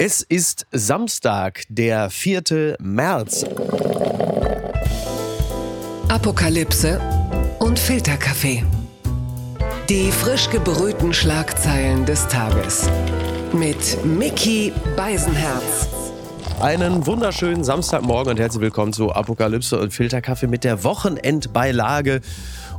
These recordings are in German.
Es ist Samstag, der 4. März. Apokalypse und Filterkaffee. Die frisch gebrühten Schlagzeilen des Tages. Mit Mickey Beisenherz. Einen wunderschönen Samstagmorgen und herzlich willkommen zu Apokalypse und Filterkaffee mit der Wochenendbeilage.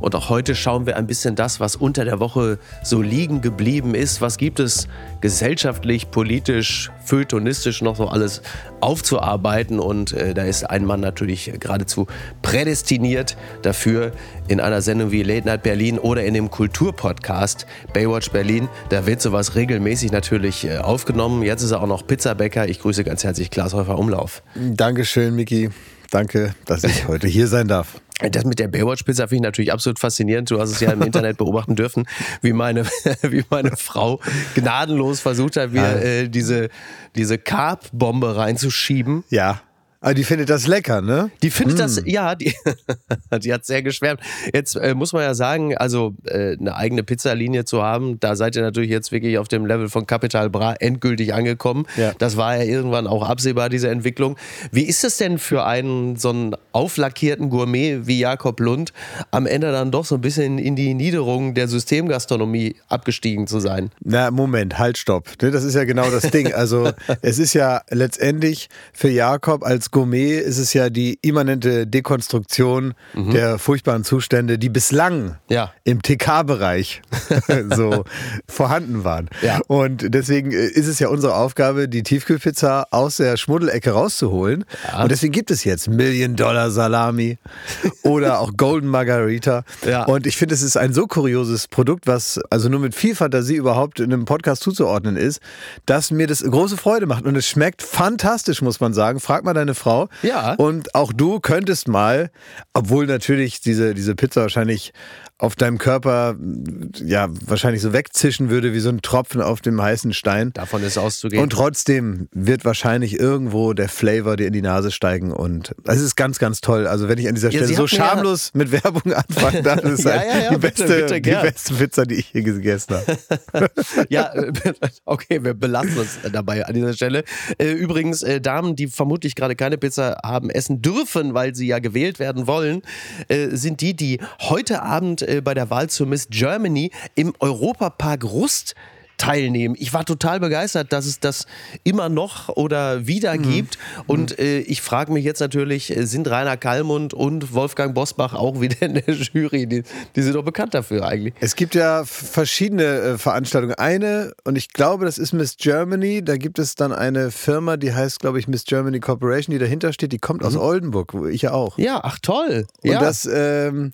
Und auch heute schauen wir ein bisschen das, was unter der Woche so liegen geblieben ist. Was gibt es gesellschaftlich, politisch, feuilletonistisch noch so alles aufzuarbeiten? Und äh, da ist ein Mann natürlich geradezu prädestiniert dafür in einer Sendung wie Late Night Berlin oder in dem Kulturpodcast Baywatch Berlin. Da wird sowas regelmäßig natürlich äh, aufgenommen. Jetzt ist er auch noch Pizzabäcker. Ich grüße ganz herzlich Klaas Häufer Umlauf. Dankeschön, Miki. Danke, dass ich heute hier sein darf. Das mit der Baywatch-Pizza finde ich natürlich absolut faszinierend. Du hast es ja im Internet beobachten dürfen, wie meine, wie meine Frau gnadenlos versucht hat, mir äh, diese, diese Carb-Bombe reinzuschieben. Ja. Aber die findet das lecker, ne? Die findet mm. das, ja, die, die hat sehr geschwärmt. Jetzt äh, muss man ja sagen, also äh, eine eigene Pizzalinie zu haben, da seid ihr natürlich jetzt wirklich auf dem Level von Capital Bra endgültig angekommen. Ja. Das war ja irgendwann auch absehbar, diese Entwicklung. Wie ist es denn für einen so einen auflackierten Gourmet wie Jakob Lund, am Ende dann doch so ein bisschen in die Niederung der Systemgastronomie abgestiegen zu sein? Na, Moment, halt, stopp. Ne, das ist ja genau das Ding. Also, es ist ja letztendlich für Jakob als Gourmet ist es ja die immanente Dekonstruktion mhm. der furchtbaren Zustände, die bislang ja. im TK-Bereich so vorhanden waren. Ja. Und deswegen äh, ist es ja unsere Aufgabe, die Tiefkühlpizza aus der Schmuddelecke rauszuholen. Ja. Und deswegen gibt es jetzt Million Dollar Salami oder auch Golden Margarita. Und ich finde, es ist ein so kurioses Produkt, was also nur mit viel Fantasie überhaupt in einem Podcast zuzuordnen ist, dass mir das große Freude macht. Und es schmeckt fantastisch, muss man sagen. Frag mal deine Frau. Ja. Und auch du könntest mal, obwohl natürlich diese, diese Pizza wahrscheinlich auf deinem Körper ja wahrscheinlich so wegzischen würde wie so ein Tropfen auf dem heißen Stein. Davon ist auszugehen. Und trotzdem wird wahrscheinlich irgendwo der Flavor dir in die Nase steigen und es ist ganz, ganz toll. Also wenn ich an dieser Stelle ja, so schamlos ja mit Werbung anfange, dann ist ja, halt die, beste, bitte, bitte, die beste Pizza, die ich hier gegessen habe. ja, okay, wir belassen uns dabei an dieser Stelle. Äh, übrigens, äh, Damen, die vermutlich gerade keine Pizza haben essen dürfen, weil sie ja gewählt werden wollen, äh, sind die, die heute Abend äh, bei der Wahl zur Miss Germany im Europapark Rust teilnehmen. Ich war total begeistert, dass es das immer noch oder wieder mhm. gibt. Und mhm. äh, ich frage mich jetzt natürlich, äh, sind Rainer Kallmund und Wolfgang Bosbach auch wieder in der Jury? Die, die sind doch bekannt dafür eigentlich. Es gibt ja verschiedene äh, Veranstaltungen. Eine, und ich glaube, das ist Miss Germany. Da gibt es dann eine Firma, die heißt, glaube ich, Miss Germany Corporation, die dahinter steht. Die kommt mhm. aus Oldenburg, wo ich ja auch. Ja, ach toll. Und ja. das, ähm,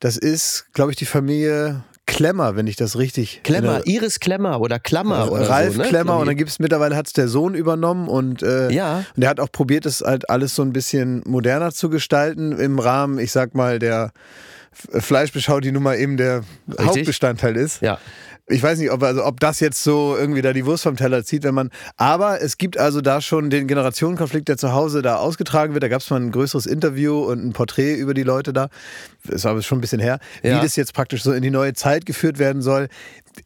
das ist, glaube ich, die Familie Klemmer, wenn ich das richtig. Klemmer, Iris Klemmer oder Klammer oder Ralf so, ne? Klemmer und dann gibt es mittlerweile hat es der Sohn übernommen und, äh, ja. und der hat auch probiert, das halt alles so ein bisschen moderner zu gestalten im Rahmen, ich sag mal, der Fleischbeschau, die nun mal eben der Richtig? Hauptbestandteil ist. Ja ich weiß nicht, ob, also, ob das jetzt so irgendwie da die Wurst vom Teller zieht, wenn man. Aber es gibt also da schon den Generationenkonflikt, der zu Hause da ausgetragen wird. Da gab es mal ein größeres Interview und ein Porträt über die Leute da. Das war aber schon ein bisschen her. Ja. Wie das jetzt praktisch so in die neue Zeit geführt werden soll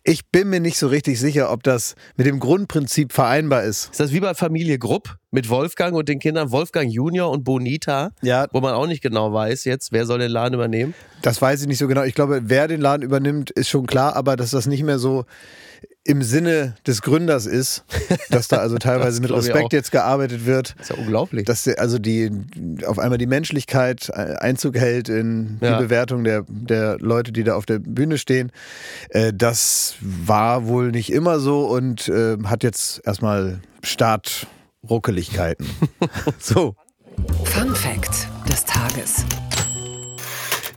ich bin mir nicht so richtig sicher, ob das mit dem Grundprinzip vereinbar ist. Ist das wie bei Familie Grupp mit Wolfgang und den Kindern Wolfgang Junior und Bonita? Ja. Wo man auch nicht genau weiß jetzt, wer soll den Laden übernehmen? Das weiß ich nicht so genau. Ich glaube, wer den Laden übernimmt, ist schon klar, aber dass das nicht mehr so im Sinne des Gründers ist, dass da also teilweise mit Respekt jetzt gearbeitet wird. Das ist ja unglaublich. Dass also die auf einmal die Menschlichkeit Einzug hält in ja. die Bewertung der, der Leute, die da auf der Bühne stehen. Äh, das war wohl nicht immer so und äh, hat jetzt erstmal Startruckeligkeiten. so. Fun Fact des Tages.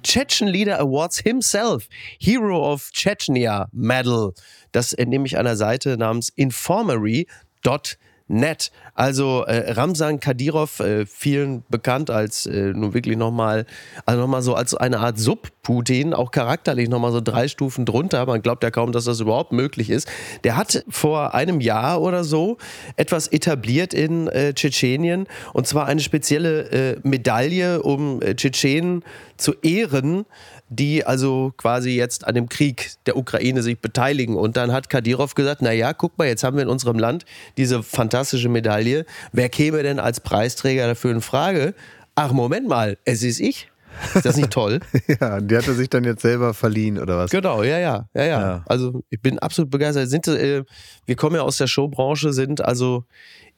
Chechen Leader Awards himself, Hero of Chechnya Medal. Das entnehme ich einer Seite namens Informery.net. Net. Also äh, Ramsan Kadyrov, äh, vielen bekannt als äh, nun wirklich nochmal, also nochmal so als eine Art Sub-Putin, auch charakterlich nochmal so drei Stufen drunter. Man glaubt ja kaum, dass das überhaupt möglich ist. Der hat vor einem Jahr oder so etwas etabliert in äh, Tschetschenien und zwar eine spezielle äh, Medaille, um äh, Tschetschenen zu ehren, die also quasi jetzt an dem Krieg der Ukraine sich beteiligen. Und dann hat Kadyrov gesagt, na ja, guck mal, jetzt haben wir in unserem Land diese fantastische Medaille. Wer käme denn als Preisträger dafür in Frage? Ach, Moment mal, es ist ich. Ist das nicht toll? ja, die hat er sich dann jetzt selber verliehen oder was? Genau, ja, ja, ja, ja. ja. Also ich bin absolut begeistert. Sind, äh, wir kommen ja aus der Showbranche, sind also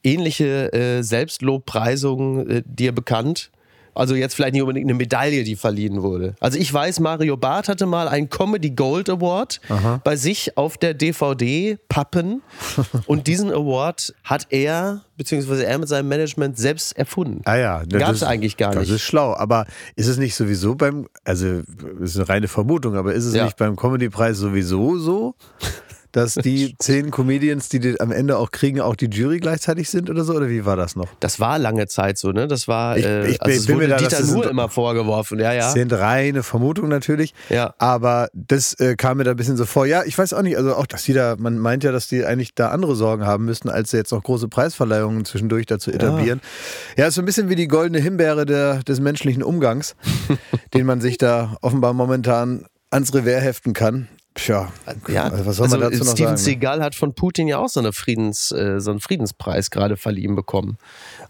ähnliche äh, Selbstlobpreisungen äh, dir bekannt? Also jetzt vielleicht nicht unbedingt eine Medaille, die verliehen wurde. Also ich weiß, Mario Barth hatte mal einen Comedy Gold Award Aha. bei sich auf der DVD Pappen und diesen Award hat er beziehungsweise er mit seinem Management selbst erfunden. Ah ja, gab es eigentlich gar nicht. Das ist schlau, aber ist es nicht sowieso beim, also das ist eine reine Vermutung, aber ist es ja. nicht beim Comedy Preis sowieso so? Dass die zehn Comedians, die, die am Ende auch kriegen, auch die Jury gleichzeitig sind oder so? Oder wie war das noch? Das war lange Zeit so, ne? Das war, ich, äh, ich, also bin mir da, Dieter nur immer vorgeworfen, ja, ja. Sind reine Vermutungen natürlich. Ja. Aber das äh, kam mir da ein bisschen so vor. Ja, ich weiß auch nicht, also auch, dass die da, man meint ja, dass die eigentlich da andere Sorgen haben müssten, als jetzt noch große Preisverleihungen zwischendurch dazu etablieren. Ja, ja ist so ein bisschen wie die goldene Himbeere der, des menschlichen Umgangs, den man sich da offenbar momentan ans Revers heften kann. Tja, ja, also was soll man also dazu noch Steven sagen? Seagal hat von Putin ja auch so, eine Friedens, äh, so einen Friedenspreis gerade verliehen bekommen.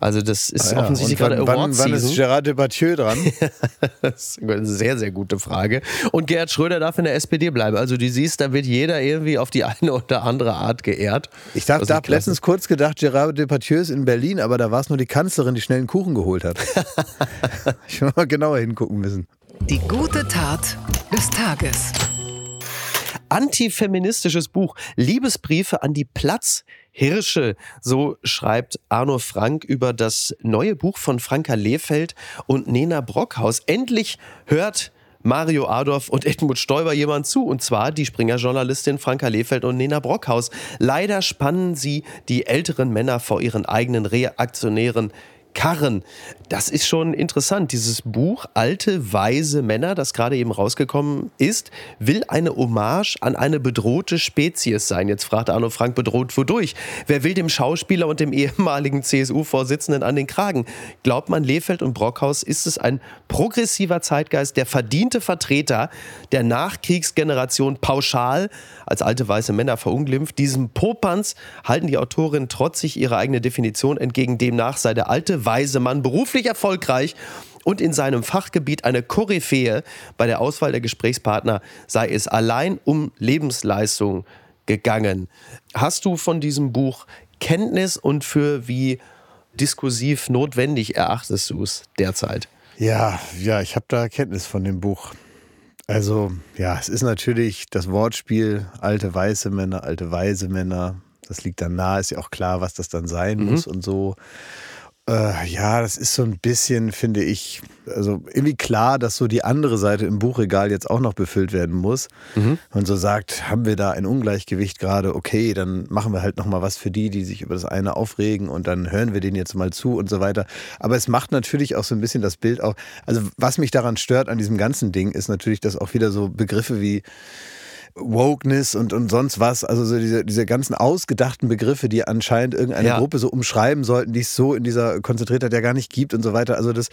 Also das ist ah ja. offensichtlich gerade Award wann, wann ist Gerard Depardieu dran? das ist eine sehr, sehr gute Frage. Und Gerhard Schröder darf in der SPD bleiben. Also du siehst, da wird jeder irgendwie auf die eine oder andere Art geehrt. Ich habe hab letztens kurz gedacht, Gerard Depardieu ist in Berlin, aber da war es nur die Kanzlerin, die schnell einen Kuchen geholt hat. ich will mal genauer hingucken müssen. Die gute Tat des Tages antifeministisches Buch Liebesbriefe an die Platzhirsche. So schreibt Arno Frank über das neue Buch von Franka Lehfeld und Nena Brockhaus. Endlich hört Mario Adorf und Edmund Stoiber jemand zu, und zwar die Springer-Journalistin Franka Lehfeld und Nena Brockhaus. Leider spannen sie die älteren Männer vor ihren eigenen reaktionären Karren. Das ist schon interessant. Dieses Buch Alte, weise Männer, das gerade eben rausgekommen ist, will eine Hommage an eine bedrohte Spezies sein. Jetzt fragt Arno Frank bedroht wodurch? Wer will dem Schauspieler und dem ehemaligen CSU-Vorsitzenden an den Kragen? Glaubt man, Lehfeld und Brockhaus ist es ein progressiver Zeitgeist, der verdiente Vertreter der Nachkriegsgeneration pauschal als alte weiße Männer verunglimpft. Diesem Popanz halten die Autorinnen trotzig ihre eigene Definition entgegen. Demnach sei der alte weise Mann beruflich erfolgreich und in seinem Fachgebiet eine Koryphäe. Bei der Auswahl der Gesprächspartner sei es allein um Lebensleistung gegangen. Hast du von diesem Buch Kenntnis und für wie diskursiv notwendig erachtest du es derzeit? Ja, ja, ich habe da Kenntnis von dem Buch. Also, ja, es ist natürlich das Wortspiel alte weiße Männer, alte weise Männer. Das liegt dann nahe, ist ja auch klar, was das dann sein mhm. muss und so. Äh, ja, das ist so ein bisschen, finde ich, also irgendwie klar, dass so die andere Seite im Buchregal jetzt auch noch befüllt werden muss. Mhm. Und so sagt, haben wir da ein Ungleichgewicht gerade, okay, dann machen wir halt nochmal was für die, die sich über das eine aufregen und dann hören wir denen jetzt mal zu und so weiter. Aber es macht natürlich auch so ein bisschen das Bild auch, also was mich daran stört an diesem ganzen Ding, ist natürlich, dass auch wieder so Begriffe wie Wokeness und, und sonst was, also so diese, diese ganzen ausgedachten Begriffe, die anscheinend irgendeine ja. Gruppe so umschreiben sollten, die es so in dieser Konzentriertheit ja gar nicht gibt und so weiter. Also das,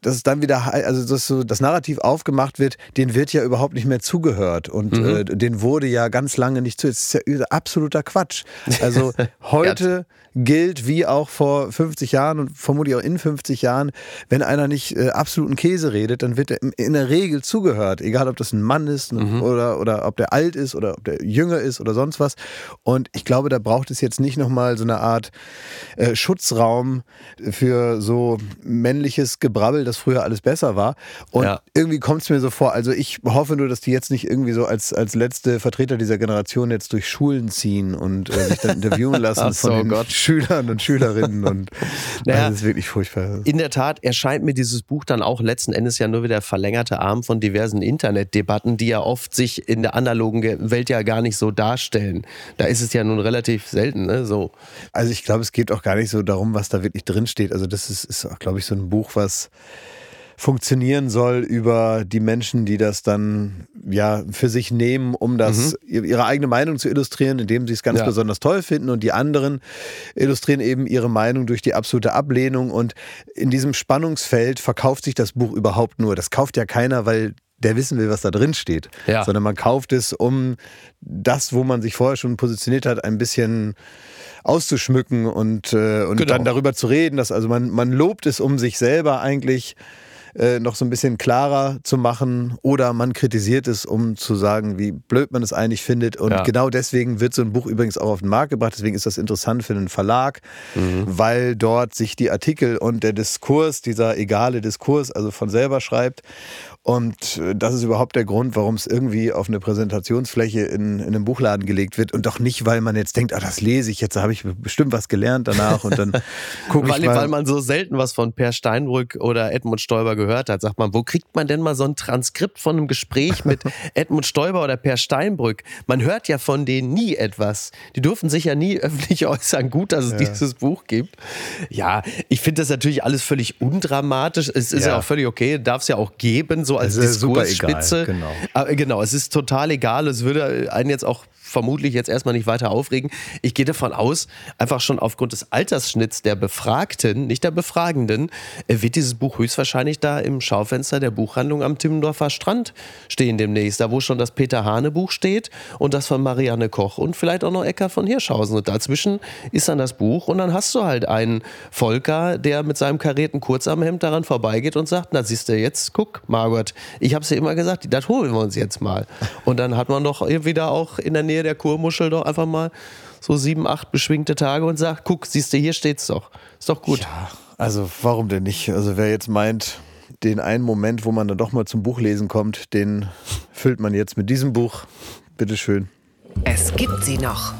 das ist dann wieder, also dass so das Narrativ aufgemacht wird, den wird ja überhaupt nicht mehr zugehört und mhm. äh, den wurde ja ganz lange nicht zu. Das ist ja absoluter Quatsch. Also heute gilt wie auch vor 50 Jahren und vermutlich auch in 50 Jahren, wenn einer nicht äh, absoluten Käse redet, dann wird er in der Regel zugehört, egal ob das ein Mann ist mhm. oder, oder ob der alt ist oder ob der jünger ist oder sonst was. Und ich glaube, da braucht es jetzt nicht nochmal so eine Art äh, Schutzraum für so männliches Gebrabbel, das früher alles besser war. Und ja. irgendwie kommt es mir so vor, also ich hoffe nur, dass die jetzt nicht irgendwie so als, als letzte Vertreter dieser Generation jetzt durch Schulen ziehen und äh, sich dann interviewen lassen von den Gott. Schülern und Schülerinnen. Und naja, das ist wirklich furchtbar. In der Tat erscheint mir dieses Buch dann auch letzten Endes ja nur wieder verlängerte Arm von diversen Internetdebatten, die ja oft sich in der analogen analogen Welt ja gar nicht so darstellen. Da ist es ja nun relativ selten, ne? So. Also ich glaube, es geht auch gar nicht so darum, was da wirklich drin steht. Also das ist, ist auch, glaube ich, so ein Buch, was funktionieren soll über die Menschen, die das dann ja für sich nehmen, um das mhm. ihre eigene Meinung zu illustrieren, indem sie es ganz ja. besonders toll finden und die anderen illustrieren eben ihre Meinung durch die absolute Ablehnung und in diesem Spannungsfeld verkauft sich das Buch überhaupt nur. Das kauft ja keiner, weil der wissen will, was da drin steht, Ja. sondern man kauft es, um das, wo man sich vorher schon positioniert hat, ein bisschen auszuschmücken und, äh, und Genau. dann darüber zu reden. Dass, also man, man lobt es, um sich selber eigentlich äh, noch so ein bisschen klarer zu machen oder man kritisiert es, um zu sagen, wie blöd man es eigentlich findet. Und Ja. genau deswegen wird so ein Buch übrigens auch auf den Markt gebracht. Deswegen ist das interessant für einen Verlag, Mhm. weil dort sich die Artikel und der Diskurs, dieser egale Diskurs, also von selber schreibt. Und äh, das ist überhaupt der Grund, warum es irgendwie auf eine Präsentationsfläche in, in einem Buchladen gelegt wird und doch nicht, weil man jetzt denkt, ah, das lese ich jetzt, da habe ich bestimmt was gelernt danach und dann gucke ich Weil, mal. weil man so selten was von Per Steinbrück oder Edmund Stoiber gehört hat, sagt man, wo kriegt man denn mal so ein Transkript von einem Gespräch mit Edmund Stoiber oder Per Steinbrück? Man hört ja von denen nie etwas. Die durften sich ja nie öffentlich äußern. Gut, dass es dieses Buch gibt. Ja, ich finde das natürlich alles völlig undramatisch. Es ist ja, Ja. auch völlig okay, darf es ja auch geben, so als Diskursspitze. genau. Aber genau, es ist total egal. Es würde einen jetzt auch vermutlich jetzt erstmal nicht weiter aufregen. Ich gehe davon aus, einfach schon aufgrund des Altersschnitts der Befragten, nicht der Befragenden, äh, wird dieses Buch höchstwahrscheinlich da im Schaufenster der Buchhandlung am Timmendorfer Strand stehen demnächst. Da wo schon das Peter Hane Buch steht und das von Marianne Koch und vielleicht auch noch Ecker von Hirschhausen. Und dazwischen ist dann das Buch und dann hast du halt einen Volker, der mit seinem karierten Kurzarmhemd daran vorbeigeht und sagt, na siehst du jetzt, guck Margot, ich habe es ja immer gesagt, das holen wir uns jetzt mal. Und dann hat man doch wieder auch in der Nähe der Kurmuschel doch einfach mal so sieben, acht beschwingte Tage und sagt, guck, siehst du, hier steht's doch. Ist doch gut. Ja, also warum denn nicht? Also wer jetzt meint, den einen Moment, wo man dann doch mal zum Buchlesen kommt, den füllt man jetzt mit diesem Buch. Bitteschön. Es gibt sie noch.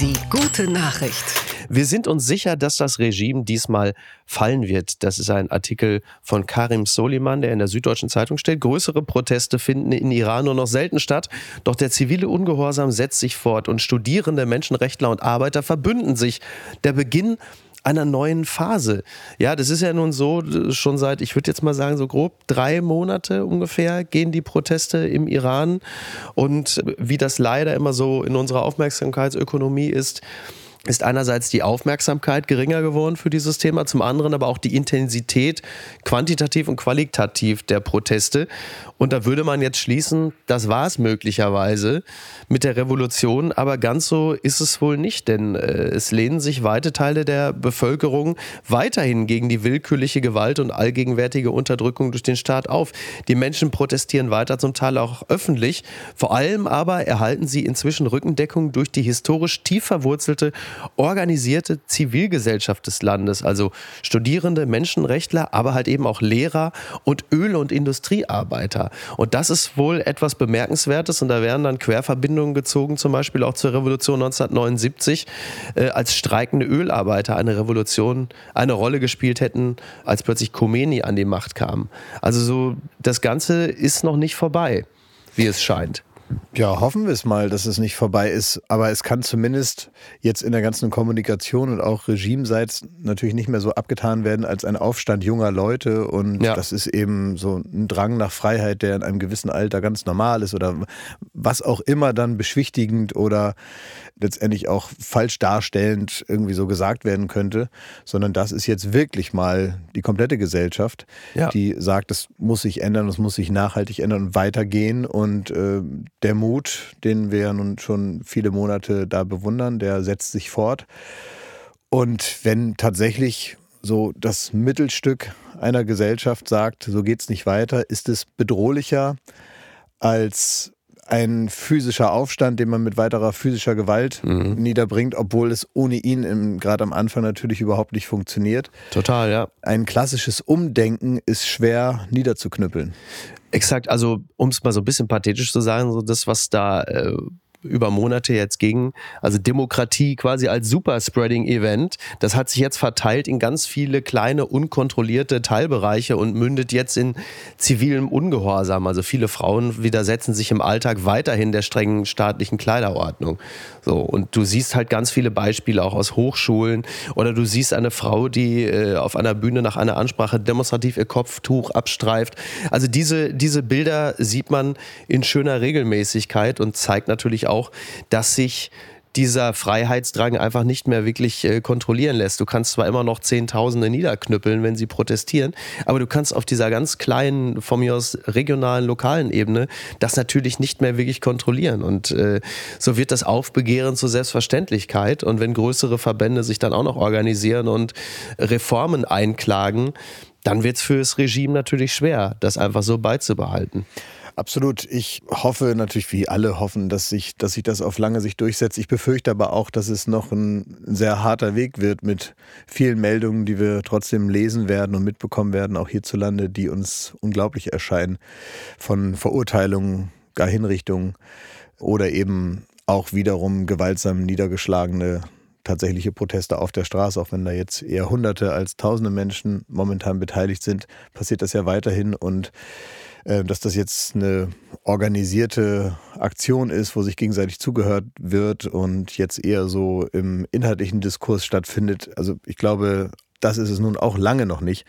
Die gute Nachricht. Wir sind uns sicher, dass das Regime diesmal fallen wird. Das ist ein Artikel von Karim Soliman, der in der Süddeutschen Zeitung steht. Größere Proteste finden in Iran nur noch selten statt. Doch der zivile Ungehorsam setzt sich fort und Studierende, Menschenrechtler und Arbeiter verbünden sich. Der Beginn einer neuen Phase. Ja, das ist ja nun so, schon seit, ich würde jetzt mal sagen, so grob drei Monate ungefähr gehen die Proteste im Iran. Und wie das leider immer so in unserer Aufmerksamkeitsökonomie ist, ist einerseits die Aufmerksamkeit geringer geworden für dieses Thema, zum anderen aber auch die Intensität quantitativ und qualitativ der Proteste. Und da würde man jetzt schließen, das war es möglicherweise mit der Revolution, aber ganz so ist es wohl nicht, denn äh, es lehnen sich weite Teile der Bevölkerung weiterhin gegen die willkürliche Gewalt und allgegenwärtige Unterdrückung durch den Staat auf. Die Menschen protestieren weiter, zum Teil auch öffentlich. Vor allem aber erhalten sie inzwischen Rückendeckung durch die historisch tief verwurzelte organisierte Zivilgesellschaft des Landes, also Studierende, Menschenrechtler, aber halt eben auch Lehrer und Öl- und Industriearbeiter. Und das ist wohl etwas Bemerkenswertes und da werden dann Querverbindungen gezogen, zum Beispiel auch zur Revolution 1979, äh, als streikende Ölarbeiter eine Revolution eine Rolle gespielt hätten, als plötzlich Khomeini an die Macht kam. Also so, das Ganze ist noch nicht vorbei, wie es scheint. Ja, hoffen wir es mal, dass es nicht vorbei ist. Aber es kann zumindest jetzt in der ganzen Kommunikation und auch regimeseits natürlich nicht mehr so abgetan werden als ein Aufstand junger Leute. Und Ja. das ist eben so ein Drang nach Freiheit, der in einem gewissen Alter ganz normal ist oder was auch immer dann beschwichtigend oder letztendlich auch falsch darstellend irgendwie so gesagt werden könnte. Sondern das ist jetzt wirklich mal die komplette Gesellschaft, Ja. die sagt, es muss sich ändern, es muss sich nachhaltig ändern und weitergehen. Und äh, der Mut, den wir nun schon viele Monate da bewundern, der setzt sich fort. Und wenn tatsächlich so das Mittelstück einer Gesellschaft sagt, so geht's nicht weiter, ist es bedrohlicher als ein physischer Aufstand, den man mit weiterer physischer Gewalt niederbringt, obwohl es ohne ihn gerade am Anfang natürlich überhaupt nicht funktioniert. Total, ja. Ein klassisches Umdenken ist schwer niederzuknüppeln. Exakt, also um es mal so ein bisschen pathetisch zu sagen, so das, was da äh, über Monate jetzt ging, also Demokratie quasi als Superspreading-Event, das hat sich jetzt verteilt in ganz viele kleine, unkontrollierte Teilbereiche und mündet jetzt in zivilem Ungehorsam. Also viele Frauen widersetzen sich im Alltag weiterhin der strengen staatlichen Kleiderordnung. So, und du siehst halt ganz viele Beispiele auch aus Hochschulen oder du siehst eine Frau, die äh, auf einer Bühne nach einer Ansprache demonstrativ ihr Kopftuch abstreift. Also diese, diese Bilder sieht man in schöner Regelmäßigkeit und zeigt natürlich auch, dass sich dieser Freiheitsdrang einfach nicht mehr wirklich äh, kontrollieren lässt. Du kannst zwar immer noch Zehntausende niederknüppeln, wenn sie protestieren, aber du kannst auf dieser ganz kleinen, von mir aus regionalen, lokalen Ebene das natürlich nicht mehr wirklich kontrollieren. Und äh, so wird das Aufbegehren zur Selbstverständlichkeit. Und wenn größere Verbände sich dann auch noch organisieren und Reformen einklagen, dann wird es für das Regime natürlich schwer, das einfach so beizubehalten. Absolut. Ich hoffe natürlich, wie alle hoffen, dass sich, dass sich das auf lange Sicht durchsetzt. Ich befürchte aber auch, dass es noch ein sehr harter Weg wird mit vielen Meldungen, die wir trotzdem lesen werden und mitbekommen werden, auch hierzulande, die uns unglaublich erscheinen. Von Verurteilungen, gar Hinrichtungen oder eben auch wiederum gewaltsam niedergeschlagene tatsächliche Proteste auf der Straße, auch wenn da jetzt eher Hunderte als Tausende Menschen momentan beteiligt sind, passiert das ja weiterhin und dass das jetzt eine organisierte Aktion ist, wo sich gegenseitig zugehört wird und jetzt eher so im inhaltlichen Diskurs stattfindet. Also ich glaube, das ist es nun auch lange noch nicht.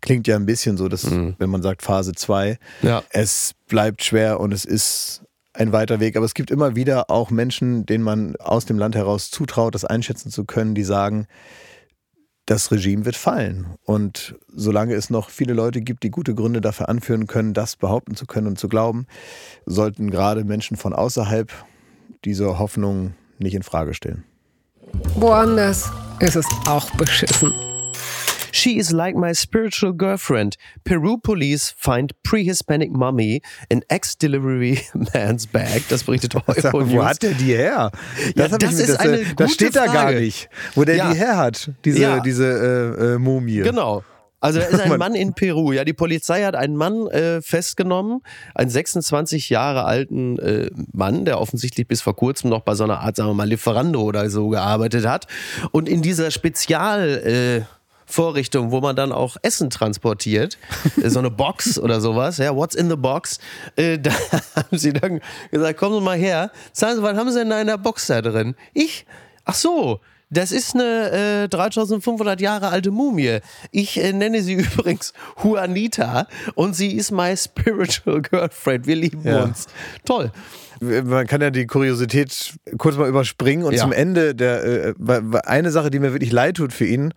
Klingt ja ein bisschen so, dass, mhm. wenn man sagt Phase 2, ja. es bleibt schwer und es ist ein weiter Weg. Aber es gibt immer wieder auch Menschen, denen man aus dem Land heraus zutraut, das einschätzen zu können, die sagen, das Regime wird fallen. Und solange es noch viele Leute gibt, die gute Gründe dafür anführen können, das behaupten zu können und zu glauben, sollten gerade Menschen von außerhalb diese Hoffnung nicht in Frage stellen. Woanders ist es auch beschissen. She is like my spiritual girlfriend. Peru police find pre-Hispanic mummy in ex-delivery man's bag. Das berichtet heute. Wo hat der die her? Das, ja, das ist das, eine äh, das steht Frage. da gar nicht, wo der ja. die her hat, diese, ja. diese äh, äh, Mumie. Genau. Also da ist ein Mann in Peru. Ja, die Polizei hat einen Mann äh, festgenommen, einen 26 Jahre alten äh, Mann, der offensichtlich bis vor kurzem noch bei so einer Art, sagen wir mal, Lieferando oder so gearbeitet hat. Und in dieser Spezial äh, Vorrichtung, wo man dann auch Essen transportiert, so eine Box oder sowas, ja, what's in the box, äh, da haben sie dann gesagt, kommen Sie mal her, sagen Sie, was haben Sie denn da in der Box da drin? Ich? Ach so, das ist eine äh, 3500 Jahre alte Mumie. Ich äh, nenne sie übrigens Juanita und sie ist my spiritual girlfriend. Wir lieben ja. uns. Toll. Man kann ja die Kuriosität kurz mal überspringen und ja. zum Ende der äh, eine Sache, die mir wirklich leid tut für ihn,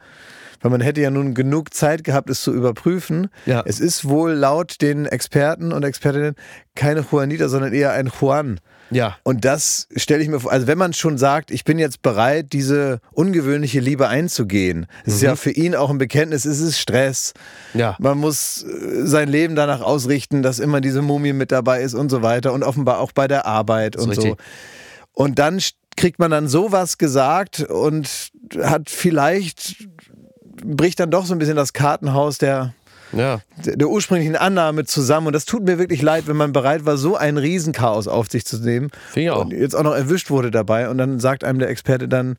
weil man hätte ja nun genug Zeit gehabt, es zu überprüfen. Ja. Es ist wohl laut den Experten und Expertinnen keine Juanita, sondern eher ein Juan. Ja. Und das stelle ich mir vor, also wenn man schon sagt, ich bin jetzt bereit, diese ungewöhnliche Liebe einzugehen, es ist ja mhm. für ihn auch ein Bekenntnis, es ist Stress. Ja. Man muss äh, sein Leben danach ausrichten, dass immer diese Mumie mit dabei ist und so weiter und offenbar auch bei der Arbeit und richtig. so. Und dann kriegt man dann sowas gesagt und hat vielleicht bricht dann doch so ein bisschen das Kartenhaus der, ja. der ursprünglichen Annahme zusammen. Und das tut mir wirklich leid, wenn man bereit war, so ein Riesenchaos auf sich zu nehmen. Ich auch. Und jetzt auch noch erwischt wurde dabei. Und dann sagt einem der Experte dann,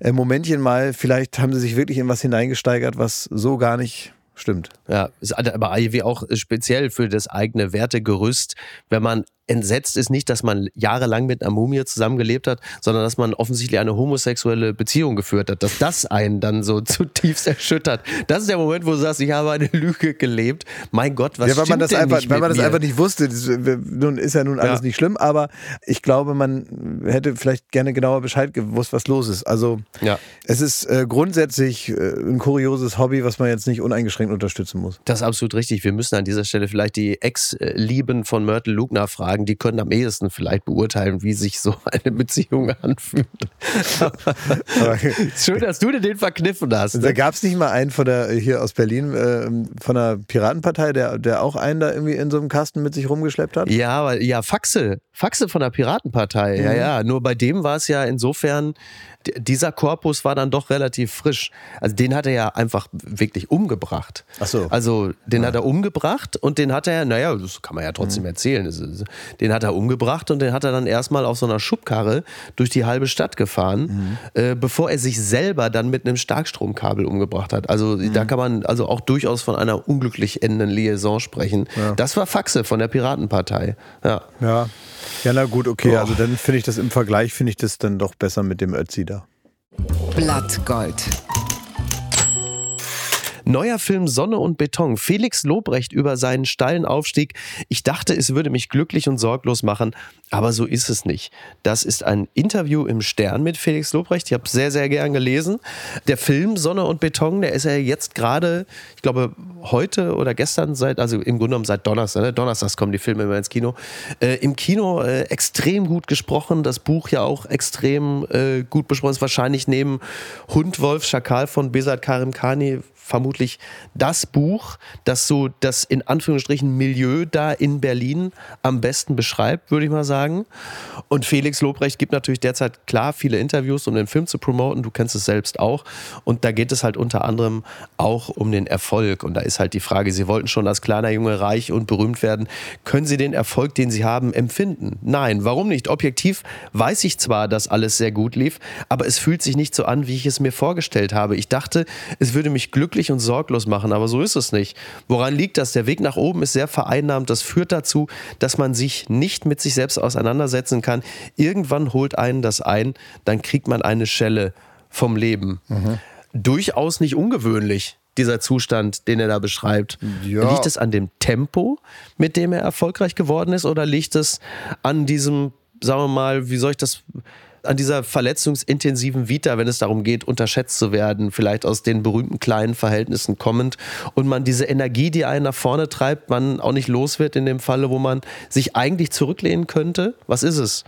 äh, Momentchen mal, vielleicht haben sie sich wirklich in was hineingesteigert, was so gar nicht stimmt. Ja, ist aber irgendwie auch speziell für das eigene Wertegerüst, wenn man entsetzt ist nicht, dass man jahrelang mit einer Mumie zusammengelebt hat, sondern dass man offensichtlich eine homosexuelle Beziehung geführt hat, dass das einen dann so zutiefst erschüttert. Das ist der Moment, wo du sagst, ich habe eine Lüge gelebt. Mein Gott, was ja, weil man das einfach, weil man das mir? einfach nicht wusste. Das, nun ist ja nun alles ja. nicht schlimm, aber ich glaube, man hätte vielleicht gerne genauer Bescheid gewusst, was los ist. Also ja. es ist äh, grundsätzlich äh, ein kurioses Hobby, was man jetzt nicht uneingeschränkt unterstützen muss. Das ist absolut richtig. Wir müssen an dieser Stelle vielleicht die Ex-Lieben von Myrtle Lugner fragen sagen, die können am ehesten vielleicht beurteilen, wie sich so eine Beziehung anfühlt. Schön, dass du dir den verkniffen hast. Ne? Da gab es nicht mal einen von der, hier aus Berlin, äh, von der Piratenpartei, der, der auch einen da irgendwie in so einem Kasten mit sich rumgeschleppt hat? Ja, ja, Faxe. Faxe von der Piratenpartei. Mhm. Ja, ja. Nur bei dem war es ja insofern dieser Korpus war dann doch relativ frisch. Also den hat er ja einfach wirklich umgebracht. Ach so. Also den ja. hat er umgebracht und den hat er, naja, das kann man ja trotzdem mhm. erzählen. Den hat er umgebracht und den hat er dann erstmal auf so einer Schubkarre durch die halbe Stadt gefahren, mhm. äh, bevor er sich selber dann mit einem Starkstromkabel umgebracht hat. Also mhm. da kann man also auch durchaus von einer unglücklich endenden Liaison sprechen. Ja. Das war Faxe von der Piratenpartei. Ja. Ja. Ja, na gut, okay. Oh. Also dann finde ich das im Vergleich, finde ich das dann doch besser mit dem Ötzi da. Blattgold. Neuer Film Sonne und Beton. Felix Lobrecht über seinen steilen Aufstieg. Ich dachte, es würde mich glücklich und sorglos machen, aber so ist es nicht. Das ist ein Interview im Stern mit Felix Lobrecht. Ich habe sehr, sehr gern gelesen. Der Film Sonne und Beton, der ist ja jetzt gerade, ich glaube, heute oder gestern seit, also im Grunde genommen seit Donnerstag, ne? Donnerstags kommen die Filme immer ins Kino. Äh, Im Kino äh, extrem gut gesprochen, das Buch ja auch extrem äh, gut besprochen. Ist wahrscheinlich neben Hund, Wolf, Schakal von Besat Karim Khani vermutlich das Buch, das so das in Anführungsstrichen Milieu da in Berlin am besten beschreibt, würde ich mal sagen. Und Felix Lobrecht gibt natürlich derzeit klar viele Interviews, um den Film zu promoten. Du kennst es selbst auch. Und da geht es halt unter anderem auch um den Erfolg. Und da ist halt die Frage, Sie wollten schon als kleiner Junge reich und berühmt werden. Können Sie den Erfolg, den Sie haben, empfinden? Nein, warum nicht? Objektiv weiß ich zwar, dass alles sehr gut lief, aber es fühlt sich nicht so an, wie ich es mir vorgestellt habe. Ich dachte, es würde mich glücklich glücklich und sorglos machen, aber so ist es nicht. Woran liegt das? Der Weg nach oben ist sehr vereinnahmt. Das führt dazu, dass man sich nicht mit sich selbst auseinandersetzen kann. Irgendwann holt einen das ein, dann kriegt man eine Schelle vom Leben. Mhm. Durchaus nicht ungewöhnlich dieser Zustand, den er da beschreibt. Ja. Liegt es an dem Tempo, mit dem er erfolgreich geworden ist, oder liegt es an diesem, sagen wir mal, wie soll ich das an dieser verletzungsintensiven Vita, wenn es darum geht, unterschätzt zu werden, vielleicht aus den berühmten kleinen Verhältnissen kommend und man diese Energie, die einen nach vorne treibt, man auch nicht los wird in dem Falle, wo man sich eigentlich zurücklehnen könnte? Was ist es?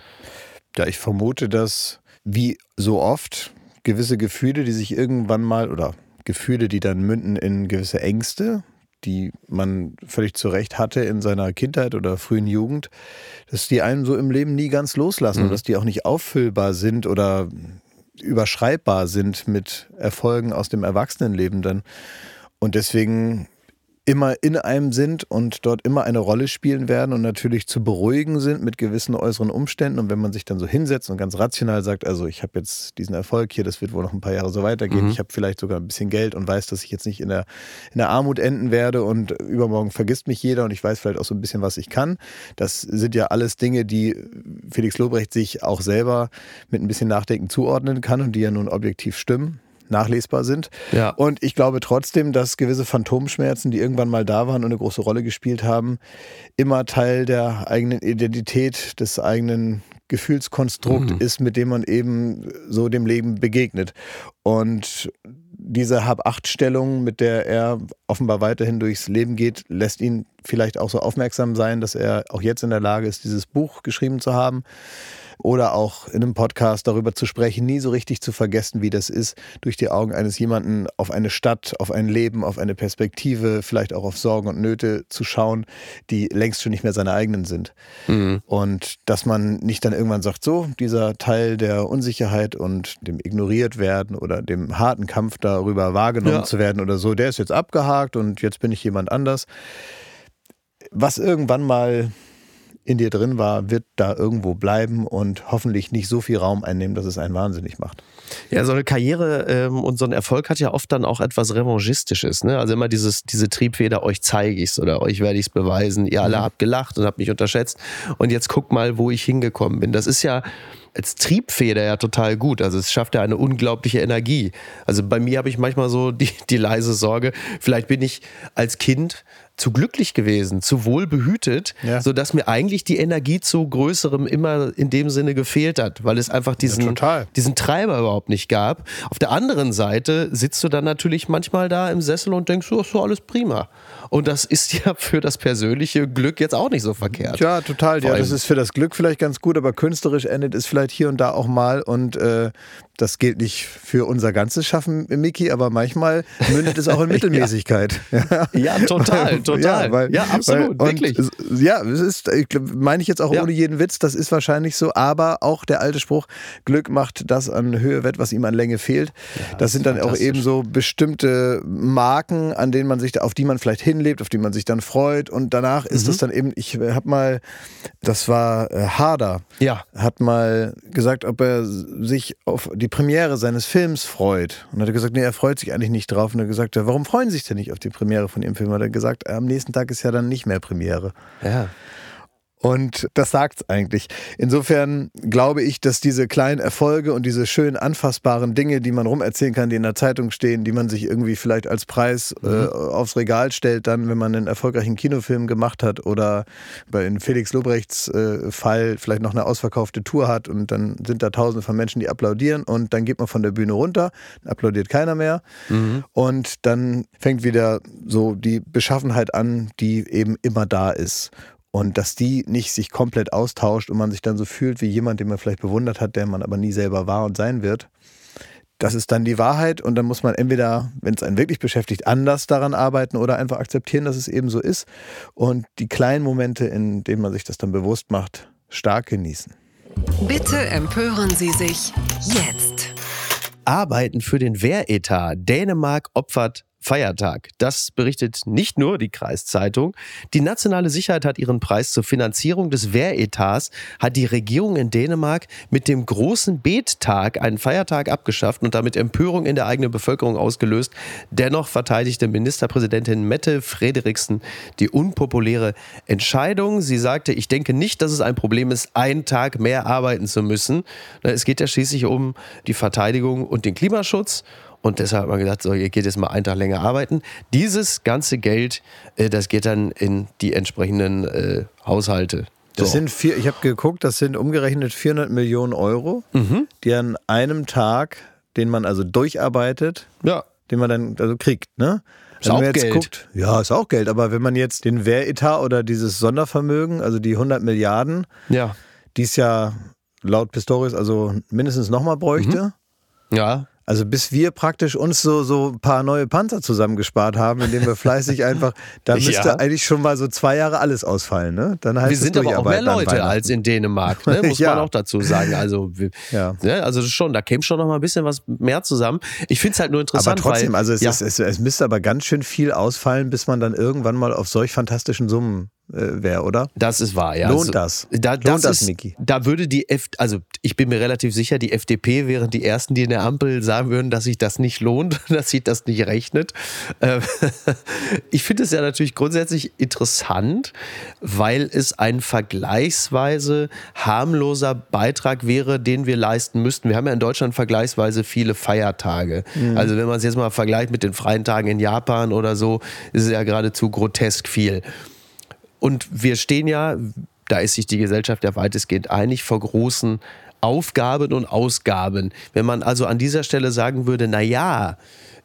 Ja, ich vermute, dass wie so oft gewisse Gefühle, die sich irgendwann mal oder Gefühle, die dann münden in gewisse Ängste, die man völlig zu Recht hatte in seiner Kindheit oder frühen Jugend, dass die einen so im Leben nie ganz loslassen mhm. und dass die auch nicht auffüllbar sind oder überschreibbar sind mit Erfolgen aus dem Erwachsenenleben dann. Und deswegen immer in einem sind und dort immer eine Rolle spielen werden und natürlich zu beruhigen sind mit gewissen äußeren Umständen. Und wenn man sich dann so hinsetzt und ganz rational sagt, also ich habe jetzt diesen Erfolg hier, das wird wohl noch ein paar Jahre so weitergehen, mhm. ich habe vielleicht sogar ein bisschen Geld und weiß, dass ich jetzt nicht in der, in der Armut enden werde und übermorgen vergisst mich jeder und ich weiß vielleicht auch so ein bisschen, was ich kann. Das sind ja alles Dinge, die Felix Lobrecht sich auch selber mit ein bisschen Nachdenken zuordnen kann und die ja nun objektiv stimmen nachlesbar sind. Ja. Und ich glaube trotzdem, dass gewisse Phantomschmerzen, die irgendwann mal da waren und eine große Rolle gespielt haben, immer Teil der eigenen Identität, des eigenen Gefühlskonstrukt mhm. ist, mit dem man eben so dem Leben begegnet. Und diese Hab-Acht-Stellung, mit der er offenbar weiterhin durchs Leben geht, lässt ihn vielleicht auch so aufmerksam sein, dass er auch jetzt in der Lage ist, dieses Buch geschrieben zu haben oder auch in einem Podcast darüber zu sprechen, nie so richtig zu vergessen, wie das ist, durch die Augen eines jemanden auf eine Stadt, auf ein Leben, auf eine Perspektive, vielleicht auch auf Sorgen und Nöte zu schauen, die längst schon nicht mehr seine eigenen sind. Mhm. Und dass man nicht dann irgendwann sagt, so, dieser Teil der Unsicherheit und dem ignoriert werden oder dem harten Kampf darüber wahrgenommen ja. zu werden oder so, der ist jetzt abgehakt und jetzt bin ich jemand anders. Was irgendwann mal in dir drin war, wird da irgendwo bleiben und hoffentlich nicht so viel Raum einnehmen, dass es einen wahnsinnig macht. Ja, so eine Karriere ähm, und so ein Erfolg hat ja oft dann auch etwas Revanchistisches. Ne? Also immer dieses, diese Triebfeder, euch zeige ich es oder euch werde ich es beweisen. Ihr alle mhm. habt gelacht und habt mich unterschätzt. Und jetzt guck mal, wo ich hingekommen bin. Das ist ja als Triebfeder ja total gut. Also es schafft ja eine unglaubliche Energie. Also bei mir habe ich manchmal so die, die leise Sorge, vielleicht bin ich als Kind zu glücklich gewesen, zu wohl behütet, ja. sodass mir eigentlich die Energie zu Größerem immer in dem Sinne gefehlt hat, weil es einfach diesen, ja, diesen Treiber überhaupt nicht gab. Auf der anderen Seite sitzt du dann natürlich manchmal da im Sessel und denkst, so ist so alles prima. Und das ist ja für das persönliche Glück jetzt auch nicht so verkehrt. Ja, total. ja, das ist für das Glück vielleicht ganz gut, aber künstlerisch endet es vielleicht hier und da auch mal. Und äh, das gilt nicht für unser ganzes Schaffen, Miki, aber manchmal mündet es auch in Mittelmäßigkeit. ja. ja, total, total. Ja, weil, ja absolut, weil, wirklich. ja, es ist, meine ich jetzt auch ja. ohne jeden Witz, das ist wahrscheinlich so, aber auch der alte Spruch, Glück macht das an Höhe wett, was ihm an Länge fehlt. Das, das sind dann auch eben so bestimmte Marken, an denen man sich, auf die man vielleicht hinlebt, auf die man sich dann freut und danach mhm. ist es dann eben, ich habe mal, das war äh, Harder, ja. hat mal gesagt, ob er sich auf die die Premiere seines Films freut. Und hat er gesagt, nee, er freut sich eigentlich nicht drauf. Und er hat gesagt, warum freuen Sie sich denn nicht auf die Premiere von Ihrem Film? Hat er gesagt, am nächsten Tag ist ja dann nicht mehr Premiere. Ja. Und das sagt's eigentlich. Insofern glaube ich, dass diese kleinen Erfolge und diese schönen anfassbaren Dinge, die man rumerzählen kann, die in der Zeitung stehen, die man sich irgendwie vielleicht als Preis äh, mhm. aufs Regal stellt, dann, wenn man einen erfolgreichen Kinofilm gemacht hat oder bei in Felix Lobrechts äh, Fall vielleicht noch eine ausverkaufte Tour hat und dann sind da tausende von Menschen, die applaudieren und dann geht man von der Bühne runter, applaudiert keiner mehr mhm. und dann fängt wieder so die Beschaffenheit an, die eben immer da ist. Und dass die nicht sich komplett austauscht und man sich dann so fühlt wie jemand, den man vielleicht bewundert hat, der man aber nie selber war und sein wird. Das ist dann die Wahrheit und dann muss man entweder, wenn es einen wirklich beschäftigt, anders daran arbeiten oder einfach akzeptieren, dass es eben so ist und die kleinen Momente, in denen man sich das dann bewusst macht, stark genießen. Bitte empören Sie sich jetzt. Arbeiten für den Wehretat. Dänemark opfert Feiertag. Das berichtet nicht nur die Kreiszeitung. Die nationale Sicherheit hat ihren Preis zur Finanzierung des Wehretats, hat die Regierung in Dänemark mit dem großen Bettag einen Feiertag abgeschafft und damit Empörung in der eigenen Bevölkerung ausgelöst. Dennoch verteidigte Ministerpräsidentin Mette Frederiksen die unpopuläre Entscheidung. Sie sagte, ich denke nicht, dass es ein Problem ist, einen Tag mehr arbeiten zu müssen. Es geht ja schließlich um die Verteidigung und den Klimaschutz. Und deshalb hat man gesagt, so, ihr geht jetzt mal einen Tag länger arbeiten. Dieses ganze Geld, äh, das geht dann in die entsprechenden äh, Haushalte. So. Das sind vier, ich habe geguckt, das sind umgerechnet 400 Millionen Euro, mhm. die an einem Tag, den man also durcharbeitet, ja. den man dann also kriegt, ne? Ist auch Geld. Guckt, ja, ist auch Geld. Aber wenn man jetzt den Wehretat oder dieses Sondervermögen, also die 100 Milliarden, ja. die es ja laut Pistorius also mindestens nochmal bräuchte. Mhm. Ja. Also bis wir praktisch uns so, so ein paar neue Panzer zusammengespart haben, indem wir fleißig einfach, da müsste ja. eigentlich schon mal so zwei Jahre alles ausfallen. Ne? Dann heißt wir sind aber auch mehr Leute als in Dänemark, ne? muss ja. man auch dazu sagen. Also, ja. ne? also schon, da käme schon noch mal ein bisschen was mehr zusammen. Ich finde es halt nur interessant. Aber trotzdem, weil, also es, ist, es, es müsste aber ganz schön viel ausfallen, bis man dann irgendwann mal auf solch fantastischen Summen wäre, oder? Das ist wahr, ja. Lohnt also, das? Da, Lohnt das, das Niki? Da würde die F, also ich bin mir relativ sicher, die FDP wären die ersten, die in der Ampel sagen würden, dass sich das nicht lohnt, dass sich das nicht rechnet. Ähm, ich finde es ja natürlich grundsätzlich interessant, weil es ein vergleichsweise harmloser Beitrag wäre, den wir leisten müssten. Wir haben ja in Deutschland vergleichsweise viele Feiertage. Mhm. Also wenn man es jetzt mal vergleicht mit den freien Tagen in Japan oder so, ist es ja geradezu grotesk viel. Und wir stehen ja, da ist sich die Gesellschaft ja weitestgehend einig, vor großen Aufgaben und Ausgaben. Wenn man also an dieser Stelle sagen würde, na ja,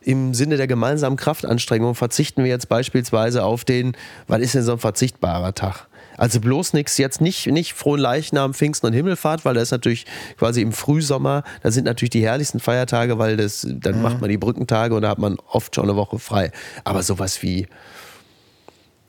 im Sinne der gemeinsamen Kraftanstrengung verzichten wir jetzt beispielsweise auf den, was ist denn so ein verzichtbarer Tag? Also bloß nichts, jetzt nicht, nicht frohen Leichnam, Pfingsten und Himmelfahrt, weil das ist natürlich quasi im Frühsommer, da sind natürlich die herrlichsten Feiertage, weil das, dann mhm. macht man die Brückentage und da hat man oft schon eine Woche frei. Aber sowas wie,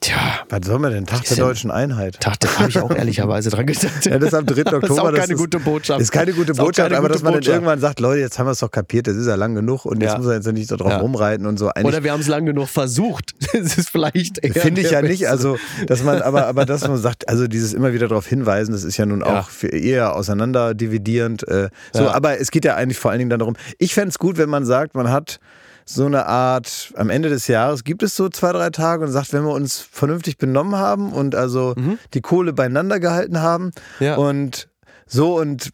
Tja. Was soll man denn? Tag der deutschen Einheit. Tag, da habe ich auch ehrlicherweise dran gedacht. Ja, das ist am 3. Oktober. Das ist auch keine ist, gute Botschaft. Ist keine gute Botschaft, keine aber gute dass man Botschaft. dann irgendwann sagt, Leute, jetzt haben wir es doch kapiert, das ist ja lang genug und jetzt ja. muss er jetzt nicht so drauf ja. rumreiten und so. Eigentlich Oder wir haben es lang genug versucht. Das ist vielleicht Finde ich ja Beste. nicht, also, dass man, aber, aber dass man sagt, also dieses immer wieder darauf hinweisen, das ist ja nun auch eher auseinanderdividierend. Äh, so, aber es geht ja eigentlich vor allen Dingen dann darum, ich fände es gut, wenn man sagt, man hat so eine Art, am Ende des Jahres gibt es so zwei, drei Tage und sagt, wenn wir uns vernünftig benommen haben und also mhm. die Kohle beieinander gehalten haben ja. und so und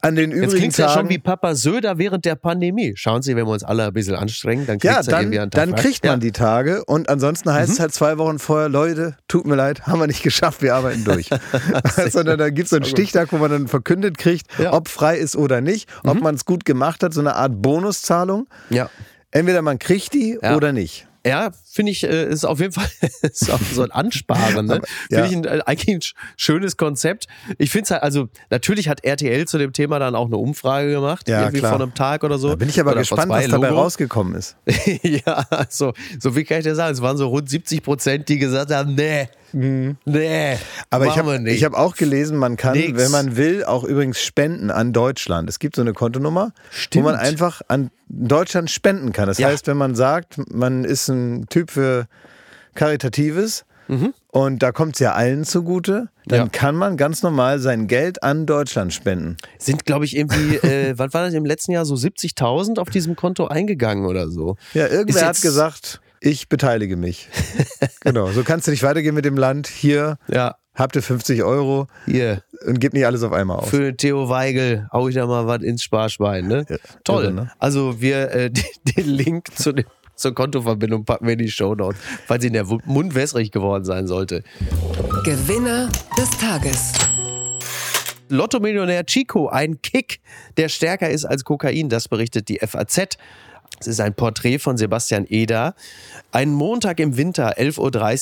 an den übrigen Jetzt klingt ja schon wie Papa Söder während der Pandemie. Schauen Sie, wenn wir uns alle ein bisschen anstrengen, dann kriegt ja, dann, irgendwie einen Tag dann kriegt man ja. die Tage und ansonsten heißt mhm. es halt zwei Wochen vorher, Leute, tut mir leid, haben wir nicht geschafft, wir arbeiten durch. Sondern dann gibt es so einen Stichtag, wo man dann verkündet kriegt, ja. ob frei ist oder nicht, ob mhm. man es gut gemacht hat, so eine Art Bonuszahlung. Ja. Entweder man kriegt die ja. oder nicht. Ja, finde ich, äh, ist auf jeden Fall so ein Ansparen. Ne? ja. Finde ich ein, äh, eigentlich ein schönes Konzept. Ich finde es halt, also natürlich hat RTL zu dem Thema dann auch eine Umfrage gemacht, ja, irgendwie klar. vor einem Tag oder so. Da bin ich aber oder gespannt, was dabei Logo. rausgekommen ist. ja, so, so wie kann ich dir sagen? Es waren so rund 70 Prozent, die gesagt haben, nee, Mhm. Nee. Aber ich habe hab auch gelesen, man kann, Nix. wenn man will, auch übrigens spenden an Deutschland. Es gibt so eine Kontonummer, Stimmt. wo man einfach an Deutschland spenden kann. Das ja. heißt, wenn man sagt, man ist ein Typ für Karitatives, Mhm. Und da kommt es ja allen zugute. Dann ja. kann man ganz normal sein Geld an Deutschland spenden. Sind, glaube ich, irgendwie, äh, was war das im letzten Jahr, so 70.000 auf diesem Konto eingegangen oder so? Ja, irgendwer hat gesagt, ich beteilige mich. genau, so kannst du nicht weitergehen mit dem Land. Hier ja. habt ihr 50 Euro Hier, und gebt nicht alles auf einmal aus. für Theo Weigel hau ich da mal was ins Sparschwein, ne? Toll. irre, ne? Also wir, äh, den Link zu dem, zur Kontoverbindung packen wir in die Shownotes, falls Ihnen der Mund wässrig geworden sein sollte. Gewinner des Tages. Lotto-Millionär Chico, ein Kick, der stärker ist als Kokain, das berichtet die FAZ. Es ist ein Porträt von Sebastian Eder. Ein Montag im Winter, 11.30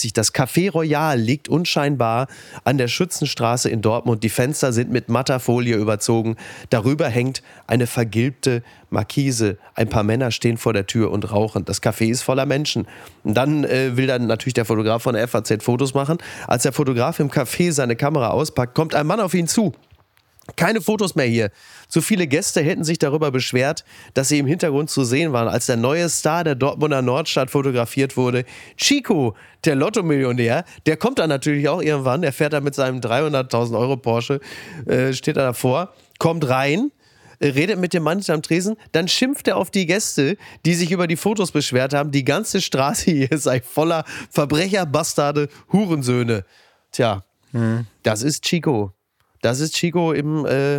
Uhr. Das Café Royal liegt unscheinbar an der Schützenstraße in Dortmund. Die Fenster sind mit matter Folie überzogen. Darüber hängt eine vergilbte Markise. Ein paar Männer stehen vor der Tür und rauchen. Das Café ist voller Menschen. Und dann äh, will dann natürlich der Fotograf von der FAZ Fotos machen. Als der Fotograf im Café seine Kamera auspackt, kommt ein Mann auf ihn zu. Keine Fotos mehr hier. Zu viele Gäste hätten sich darüber beschwert, dass sie im Hintergrund zu sehen waren, als der neue Star der Dortmunder Nordstadt fotografiert wurde. Chico, der Lotto-Millionär, der kommt dann natürlich auch irgendwann. Der fährt da mit seinem 300.000 Euro Porsche, äh, steht da davor, kommt rein, redet mit dem Mann am Tresen, dann schimpft er auf die Gäste, die sich über die Fotos beschwert haben. Die ganze Straße hier sei voller Verbrecher, Bastarde, Hurensöhne. Tja, das ist Chico. Das ist Chico im, äh,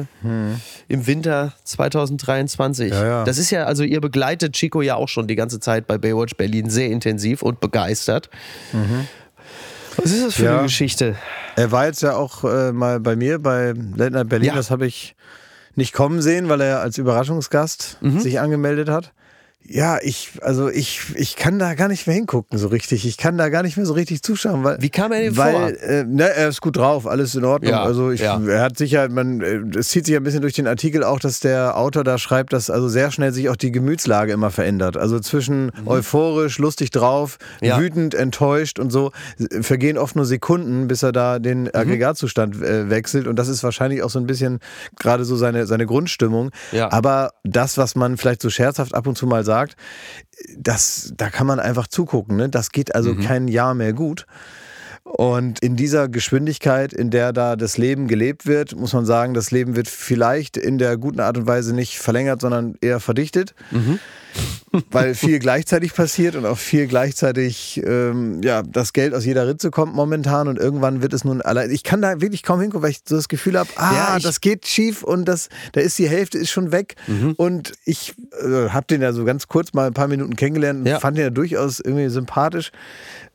im Winter 2023. Ja, ja. Das ist ja, also ihr begleitet Chico ja auch schon die ganze Zeit bei Baywatch Berlin sehr intensiv und begeistert. Was ist das für Ja. eine Geschichte? Er war jetzt ja auch äh, mal bei mir bei Late Berlin. Ja. Das habe ich nicht kommen sehen, weil er als Überraschungsgast Mhm. sich angemeldet hat. Ja, ich, also ich, ich kann da gar nicht mehr hingucken so richtig. Ich kann da gar nicht mehr so richtig zuschauen, weil. Wie kam er denn weil, vor? Äh, ne, er ist gut drauf, alles in Ordnung. Ja, also ich, ja. er hat sicher, man, äh, es zieht sich ein bisschen durch den Artikel auch, dass der Autor da schreibt, dass also sehr schnell sich auch die Gemütslage immer verändert. Also zwischen euphorisch, lustig drauf, Mhm. Ja. wütend, enttäuscht und so äh, vergehen oft nur Sekunden, bis er da den Mhm. Aggregatzustand äh, wechselt. Und das ist wahrscheinlich auch so ein bisschen gerade so seine, seine Grundstimmung. Ja. Aber das, was man vielleicht so scherzhaft ab und zu mal sagt, das, da kann man einfach zugucken. Ne? Das geht also Mhm. kein Jahr mehr gut. Und in dieser Geschwindigkeit, in der da das Leben gelebt wird, muss man sagen, das Leben wird vielleicht in der guten Art und Weise nicht verlängert, sondern eher verdichtet. Weil viel gleichzeitig passiert und auch viel gleichzeitig ähm, ja, das Geld aus jeder Ritze kommt momentan und irgendwann wird es nun allein. Ich kann da wirklich kaum hingucken, weil ich so das Gefühl habe, ah, Ja, das geht schief und das, da ist die Hälfte ist schon weg. Und ich äh, habe den ja so ganz kurz mal ein paar Minuten kennengelernt und Ja. fand den ja durchaus irgendwie sympathisch.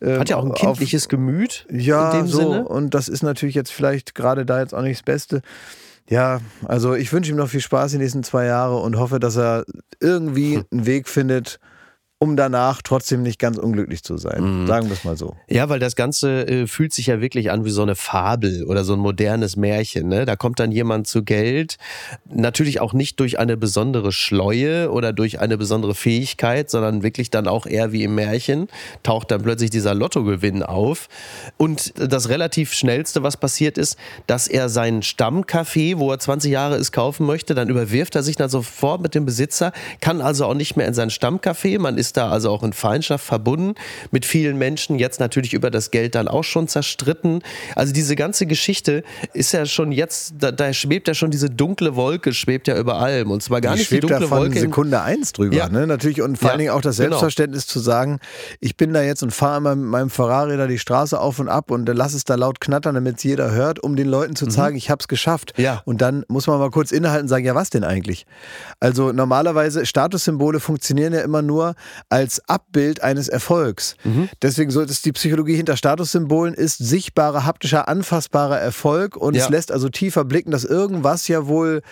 Ähm, Hat ja auch ein auf- kindliches Gemüt ja, in dem so. Sinne. Und das ist natürlich jetzt vielleicht gerade da jetzt auch nicht das Beste. Ja, also ich wünsche ihm noch viel Spaß die nächsten zwei Jahre und hoffe, dass er irgendwie einen Weg findet, um danach trotzdem nicht ganz unglücklich zu sein. Mhm. Sagen wir es mal so. Ja, weil das Ganze äh, fühlt sich ja wirklich an wie so eine Fabel oder so ein modernes Märchen. Ne? Da kommt dann jemand zu Geld, natürlich auch nicht durch eine besondere Schleue oder durch eine besondere Fähigkeit, sondern wirklich dann auch eher wie im Märchen, taucht dann plötzlich dieser Lottogewinn auf. Und das relativ schnellste, was passiert ist, dass er seinen Stammcafé, wo er 20 Jahre ist, kaufen möchte, dann überwirft er sich dann sofort mit dem Besitzer, kann also auch nicht mehr in sein Stammcafé, man ist da also auch in Feindschaft verbunden mit vielen Menschen, jetzt natürlich über das Geld dann auch schon zerstritten. Also diese ganze Geschichte ist ja schon jetzt, da, da schwebt ja schon diese dunkle Wolke, schwebt ja über allem. Und zwar gar Die nicht die schwebt da dunkle von Wolke. Sekunde eins drüber, Ja. ne? Natürlich und vor Ja, allen Dingen auch das genau. Selbstverständnis zu sagen, ich bin da jetzt und fahre immer mit meinem Ferrari da die Straße auf und ab und lass es da laut knattern, damit es jeder hört, um den Leuten zu zeigen, ich habe es geschafft. Mhm. Ja. Und dann muss man mal kurz innehalten und sagen, ja, was denn eigentlich? Also normalerweise Statussymbole funktionieren ja immer nur als Abbild eines Erfolgs. Mhm. Deswegen so ist die Psychologie hinter Statussymbolen ist sichtbarer, haptischer, anfassbarer Erfolg und Ja. es lässt also tiefer blicken, dass irgendwas ja wohl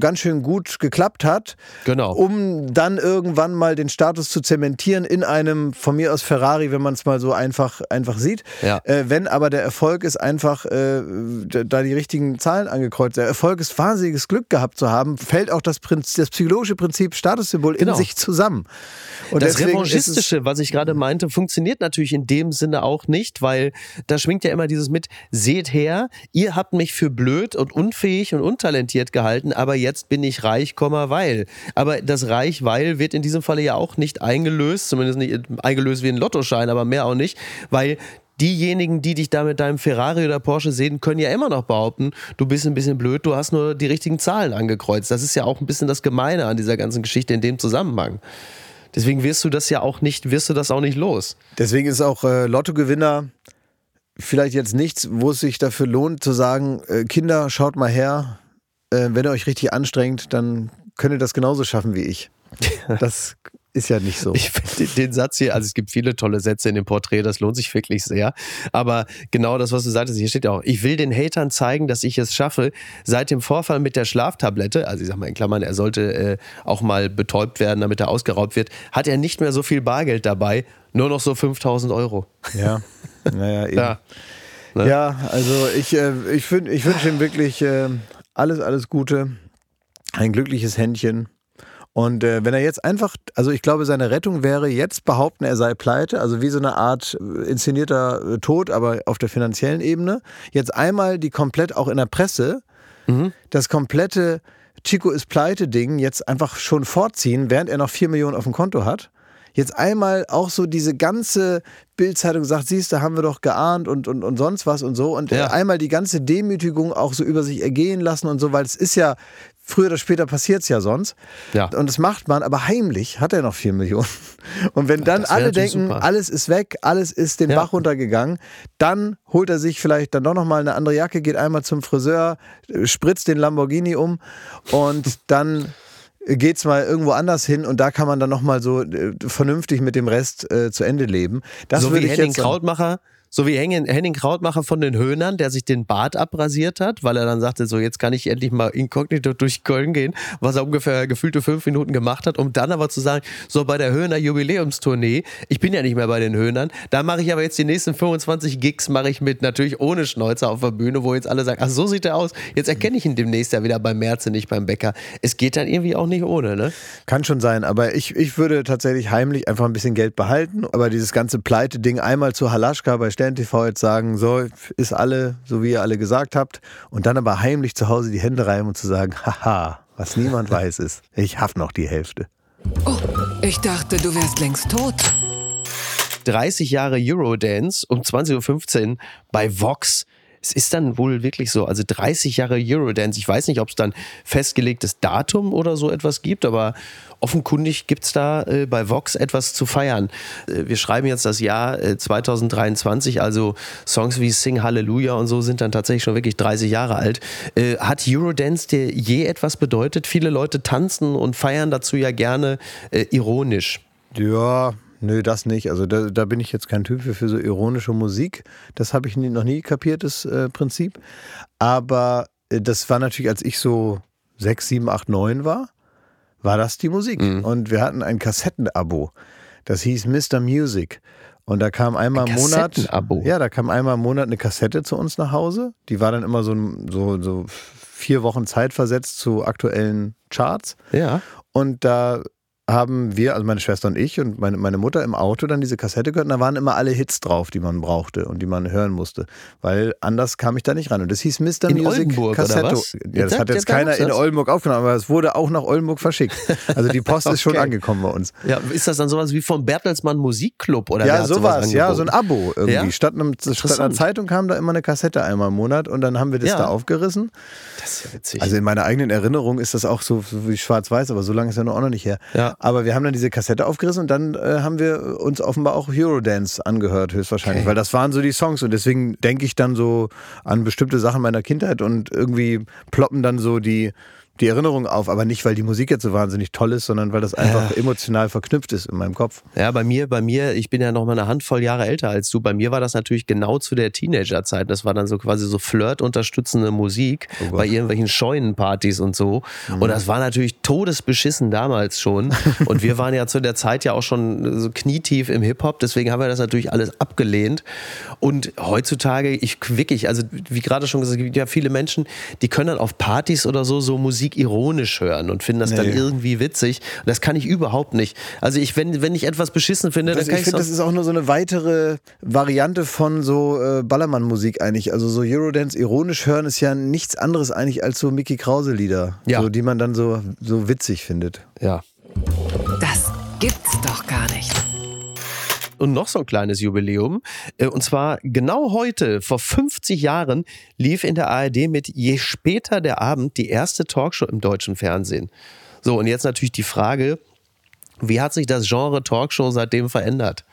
ganz schön gut geklappt hat, Genau. um dann irgendwann mal den Status zu zementieren in einem von mir aus Ferrari, wenn man es mal so einfach, einfach sieht. Ja. Äh, wenn aber der Erfolg ist einfach, äh, da die richtigen Zahlen angekreuzt, der Erfolg ist wahnsinniges Glück gehabt zu haben, fällt auch das, Prinz, das psychologische Prinzip Statussymbol Genau. in sich zusammen. Und das Revanchistische, was ich gerade meinte, funktioniert natürlich in dem Sinne auch nicht, weil da schwingt ja immer dieses mit, seht her, ihr habt mich für blöd und unfähig und untalentiert gehalten, aber jetzt bin ich reich, weil. Aber das Reich, weil wird in diesem Falle ja auch nicht eingelöst, zumindest nicht eingelöst wie ein Lottoschein, aber mehr auch nicht, weil diejenigen, die dich da mit deinem Ferrari oder Porsche sehen, können ja immer noch behaupten, du bist ein bisschen blöd, du hast nur die richtigen Zahlen angekreuzt. Das ist ja auch ein bisschen das Gemeine an dieser ganzen Geschichte in dem Zusammenhang. Deswegen wirst du das ja auch nicht, wirst du das auch nicht los. Deswegen ist auch äh, Lottogewinner vielleicht jetzt nichts, wo es sich dafür lohnt zu sagen, äh, Kinder, schaut mal her, äh, wenn ihr euch richtig anstrengt, dann könnt ihr das genauso schaffen wie ich. Das ist ja nicht so. Ich finde den Satz hier, also es gibt viele tolle Sätze in dem Porträt, das lohnt sich wirklich sehr. Aber genau das, was du sagtest, hier steht ja auch, ich will den Hatern zeigen, dass ich es schaffe. Seit dem Vorfall mit der Schlaftablette, also ich sag mal in Klammern, er sollte äh, auch mal betäubt werden, damit er ausgeraubt wird, hat er nicht mehr so viel Bargeld dabei, nur noch so 5000 Euro. Ja, naja, eben. Ja, ne? ja also ich, äh, ich, ich wünsche ihm wirklich äh, alles, alles Gute, ein glückliches Händchen. Und äh, wenn er jetzt einfach, also ich glaube, seine Rettung wäre jetzt behaupten, er sei pleite, also wie so eine Art äh, inszenierter äh, Tod, aber auf der finanziellen Ebene. Jetzt einmal die komplett auch in der Presse, mhm. das komplette Chico ist pleite Ding jetzt einfach schon vorziehen, während er noch vier Millionen auf dem Konto hat jetzt einmal auch so diese ganze Bildzeitung sagt, siehst du, haben wir doch geahnt und, und, und sonst was und so. Und ja. einmal die ganze Demütigung auch so über sich ergehen lassen und so, weil es ist ja, früher oder später passiert es ja sonst. Ja. Und das macht man, aber heimlich hat er noch vier Millionen. Und wenn dann alle denken, super. alles ist weg, alles ist den ja. Bach runtergegangen, dann holt er sich vielleicht dann doch nochmal eine andere Jacke, geht einmal zum Friseur, spritzt den Lamborghini um und dann geht's mal irgendwo anders hin und da kann man dann nochmal so äh, vernünftig mit dem Rest äh, zu Ende leben. Das so wie Henning Krautmacher so wie Henning Krautmacher von den Höhnern, der sich den Bart abrasiert hat, weil er dann sagte, so jetzt kann ich endlich mal inkognito durch Köln gehen, was er ungefähr gefühlte fünf Minuten gemacht hat, um dann aber zu sagen, so bei der Höhner Jubiläumstournee, ich bin ja nicht mehr bei den Höhnern, da mache ich aber jetzt die nächsten 25 Gigs, mache ich mit, natürlich ohne Schnäuzer auf der Bühne, wo jetzt alle sagen, ach so sieht er aus, jetzt erkenne ich ihn demnächst ja wieder beim Merze, nicht beim Bäcker. Es geht dann irgendwie auch nicht ohne, ne? Kann schon sein, aber ich, ich würde tatsächlich heimlich einfach ein bisschen Geld behalten, aber dieses ganze Pleite-Ding einmal zu Halaschka bei Stern TV jetzt sagen, so ist alle, so wie ihr alle gesagt habt, und dann aber heimlich zu Hause die Hände reiben und zu sagen, haha, was niemand weiß ist, ich hab noch die Hälfte. Oh, ich dachte, du wärst längst tot. 30 Jahre Eurodance um 20.15 Uhr bei Vox es ist dann wohl wirklich so, also 30 Jahre Eurodance. Ich weiß nicht, ob es dann festgelegtes Datum oder so etwas gibt, aber offenkundig gibt es da äh, bei Vox etwas zu feiern. Äh, wir schreiben jetzt das Jahr äh, 2023, also Songs wie Sing Hallelujah und so sind dann tatsächlich schon wirklich 30 Jahre alt. Äh, hat Eurodance dir je etwas bedeutet? Viele Leute tanzen und feiern dazu ja gerne äh, ironisch. Ja, Nö, das nicht. Also da, da bin ich jetzt kein Typ für, für so ironische Musik. Das habe ich nie, noch nie kapiert, das äh, Prinzip. Aber äh, das war natürlich, als ich so sechs, sieben, acht, neun war, war das die Musik. Mhm. Und wir hatten ein Kassettenabo. Das hieß Mr. Music. Und da kam einmal im Monat. Ja, da kam einmal im Monat eine Kassette zu uns nach Hause. Die war dann immer so, so, so vier Wochen Zeit versetzt zu aktuellen Charts. Ja. Und da haben wir, also meine Schwester und ich und meine, meine Mutter im Auto dann diese Kassette gehört und da waren immer alle Hits drauf, die man brauchte und die man hören musste. Weil anders kam ich da nicht ran. Und das hieß Mr. In Music Oldenburg, Kassette. Ja, das hat jetzt keiner in Oldenburg aufgenommen, aber es wurde auch nach Oldenburg verschickt. Also die Post okay. ist schon angekommen bei uns. Ja, ist das dann sowas wie vom Bertelsmann Musikclub oder Ja, sowas, sowas ja, so ein Abo irgendwie. Ja? Statt, einem, statt, einer Zeitung kam da immer eine Kassette einmal im Monat und dann haben wir das ja. da aufgerissen. Das ist ja witzig. Also in meiner eigenen Erinnerung ist das auch so, so wie schwarz-weiß, aber so lange ist ja noch auch noch nicht her. Ja. Aber wir haben dann diese Kassette aufgerissen und dann äh, haben wir uns offenbar auch Eurodance angehört, höchstwahrscheinlich, okay. weil das waren so die Songs und deswegen denke ich dann so an bestimmte Sachen meiner Kindheit und irgendwie ploppen dann so die die Erinnerung auf, aber nicht, weil die Musik jetzt so wahnsinnig toll ist, sondern weil das einfach ja. emotional verknüpft ist in meinem Kopf. Ja, bei mir, bei mir, ich bin ja noch mal eine Handvoll Jahre älter als du. Bei mir war das natürlich genau zu der Teenagerzeit. Das war dann so quasi so Flirt-unterstützende Musik oh bei irgendwelchen Scheunenpartys und so. Mhm. Und das war natürlich todesbeschissen damals schon. und wir waren ja zu der Zeit ja auch schon so knietief im Hip-Hop. Deswegen haben wir das natürlich alles abgelehnt. Und heutzutage, ich wirklich, also wie gerade schon gesagt, es gibt ja viele Menschen, die können dann auf Partys oder so so Musik Musik ironisch hören und finden das nee. dann irgendwie witzig. Das kann ich überhaupt nicht. Also ich, wenn, wenn ich etwas beschissen finde, das, dann kann ich. Ich finde, das ist auch nur so eine weitere Variante von so äh, Ballermann-Musik eigentlich. Also so Eurodance ironisch hören ist ja nichts anderes eigentlich als so Mickey Krause-Lieder, ja. so, die man dann so, so witzig findet. Ja. Und noch so ein kleines Jubiläum. Äh, und zwar genau heute, vor 50 Jahren, lief in der ARD mit Je später der Abend die erste Talkshow im deutschen Fernsehen. So, und jetzt natürlich die Frage, wie hat sich das Genre Talkshow seitdem verändert?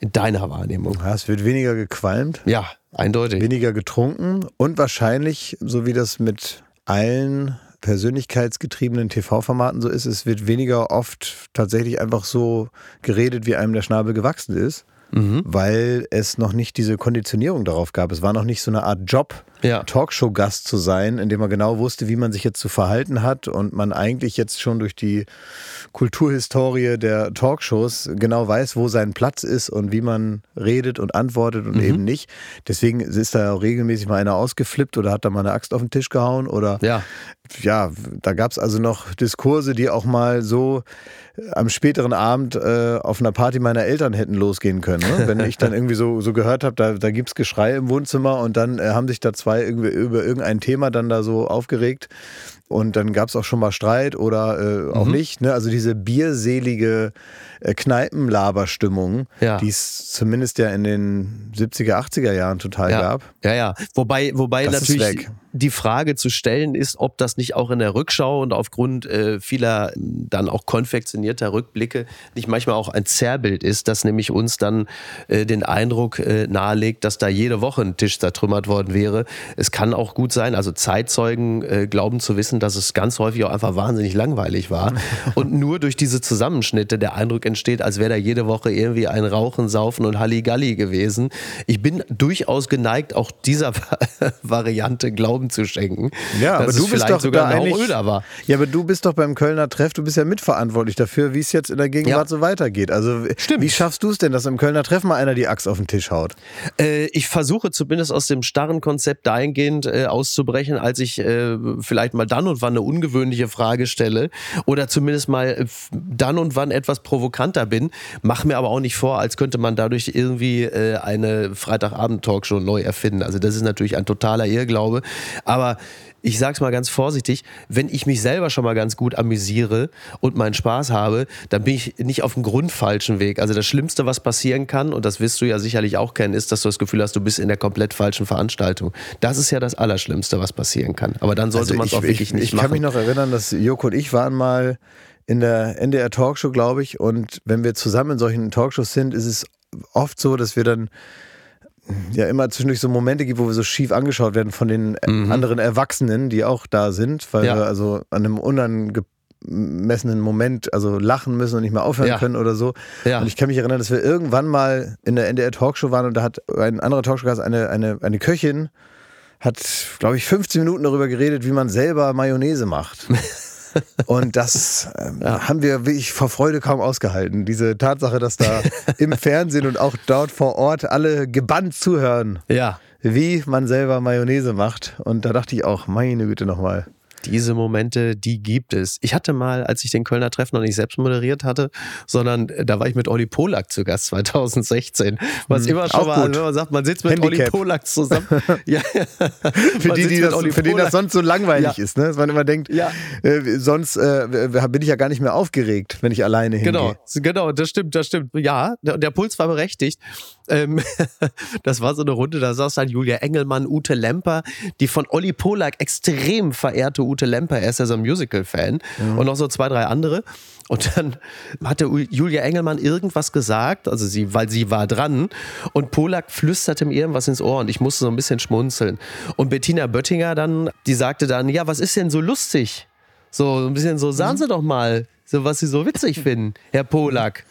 In deiner Wahrnehmung. Ja, es wird weniger gequalmt. Ja, eindeutig. Weniger getrunken und wahrscheinlich, so wie das mit allen persönlichkeitsgetriebenen TV-Formaten so ist, es wird weniger oft tatsächlich einfach so geredet, wie einem der Schnabel gewachsen ist mhm. weil es noch nicht diese Konditionierung darauf gab. Es war noch nicht so eine Art Job, ja. Talkshow-Gast zu sein, in dem man genau wusste, wie man sich jetzt zu verhalten hat und man eigentlich jetzt schon durch die Kulturhistorie der Talkshows genau weiß, wo sein Platz ist und wie man redet und antwortet und mhm. eben nicht. Deswegen ist da auch regelmäßig mal einer ausgeflippt oder hat da mal eine Axt auf den Tisch gehauen oder ja, ja da gab es also noch Diskurse, die auch mal so am späteren Abend äh, auf einer Party meiner Eltern hätten losgehen können. Ne? Wenn ich dann irgendwie so, so gehört habe, da, da gibt es Geschrei im Wohnzimmer und dann äh, haben sich da zwei irgendwie über irgendein Thema dann da so aufgeregt. Und dann gab es auch schon mal Streit oder äh, auch mhm. nicht. Ne? Also diese bierselige äh, Kneipenlaberstimmung, ja. die es zumindest ja in den 70er, 80er Jahren total ja. gab. Ja, ja. Wobei, wobei das natürlich die Frage zu stellen ist, ob das nicht auch in der Rückschau und aufgrund äh, vieler dann auch konfektionierter Rückblicke nicht manchmal auch ein Zerrbild ist, das nämlich uns dann äh, den Eindruck äh, nahelegt, dass da jede Woche ein Tisch zertrümmert worden wäre. Es kann auch gut sein, also Zeitzeugen äh, glauben zu wissen, dass es ganz häufig auch einfach wahnsinnig langweilig war und nur durch diese Zusammenschnitte der Eindruck entsteht, als wäre da jede Woche irgendwie ein Rauchen, Saufen und Halligalli gewesen. Ich bin durchaus geneigt, auch dieser Variante glauben Glauben zu schenken. Ja, aber du bist doch sogar da eigentlich, war. Ja, aber du bist doch beim Kölner Treff, du bist ja mitverantwortlich dafür, wie es jetzt in der Gegenwart ja. so weitergeht. Also Stimmt. wie schaffst du es denn, dass im Kölner Treff mal einer die Axt auf den Tisch haut? Äh, ich versuche zumindest aus dem starren Konzept dahingehend äh, auszubrechen, als ich äh, vielleicht mal dann und wann eine ungewöhnliche Frage stelle oder zumindest mal äh, dann und wann etwas provokanter bin. Mach mir aber auch nicht vor, als könnte man dadurch irgendwie äh, eine Freitagabend-Talkshow neu erfinden. Also das ist natürlich ein totaler Irrglaube. Aber ich sag's mal ganz vorsichtig, wenn ich mich selber schon mal ganz gut amüsiere und meinen Spaß habe, dann bin ich nicht auf dem grundfalschen Weg. Also das Schlimmste, was passieren kann, und das wirst du ja sicherlich auch kennen, ist, dass du das Gefühl hast, du bist in der komplett falschen Veranstaltung. Das ist ja das Allerschlimmste, was passieren kann. Aber dann sollte also man es auch wirklich ich, nicht ich machen. Ich kann mich noch erinnern, dass Joko und ich waren mal in der NDR Talkshow, glaube ich, und wenn wir zusammen in solchen Talkshows sind, ist es oft so, dass wir dann ja immer zwischendurch so Momente gibt, wo wir so schief angeschaut werden von den mhm. anderen Erwachsenen, die auch da sind, weil ja. wir also an einem unangemessenen Moment also lachen müssen und nicht mehr aufhören ja. können oder so. Ja. Und ich kann mich erinnern, dass wir irgendwann mal in der NDR Talkshow waren und da hat ein anderer Talkshow-Gast, eine, eine, eine Köchin, hat, glaube ich, 15 Minuten darüber geredet, wie man selber Mayonnaise macht. Und das ähm, ja. haben wir wirklich vor Freude kaum ausgehalten. Diese Tatsache, dass da im Fernsehen und auch dort vor Ort alle gebannt zuhören, ja. wie man selber Mayonnaise macht. Und da dachte ich auch, meine Güte nochmal. Diese Momente, die gibt es. Ich hatte mal, als ich den Kölner Treff noch nicht selbst moderiert hatte, sondern äh, da war ich mit Olli Polak zu Gast 2016. Was hm, immer schon mal, wenn man sagt, man sitzt mit Handicap. Olli Polak zusammen. ja, für die, die das, für den das sonst so langweilig ja. ist, ne? dass man immer denkt, ja. äh, sonst äh, bin ich ja gar nicht mehr aufgeregt, wenn ich alleine hingehe. Genau, genau, das stimmt, das stimmt. Ja, der, der Puls war berechtigt. Ähm, das war so eine Runde, da saß dann Julia Engelmann, Ute Lemper, die von Olli Polak extrem verehrte Ute Lemper, er ist ja so ein Musical-Fan mhm. und noch so zwei, drei andere. Und dann hatte Julia Engelmann irgendwas gesagt, also sie, weil sie war dran und Polak flüsterte mir irgendwas ins Ohr und ich musste so ein bisschen schmunzeln. Und Bettina Böttinger dann, die sagte dann, ja, was ist denn so lustig? So ein bisschen so, sagen mhm. Sie doch mal, so was Sie so witzig finden, Herr Polak.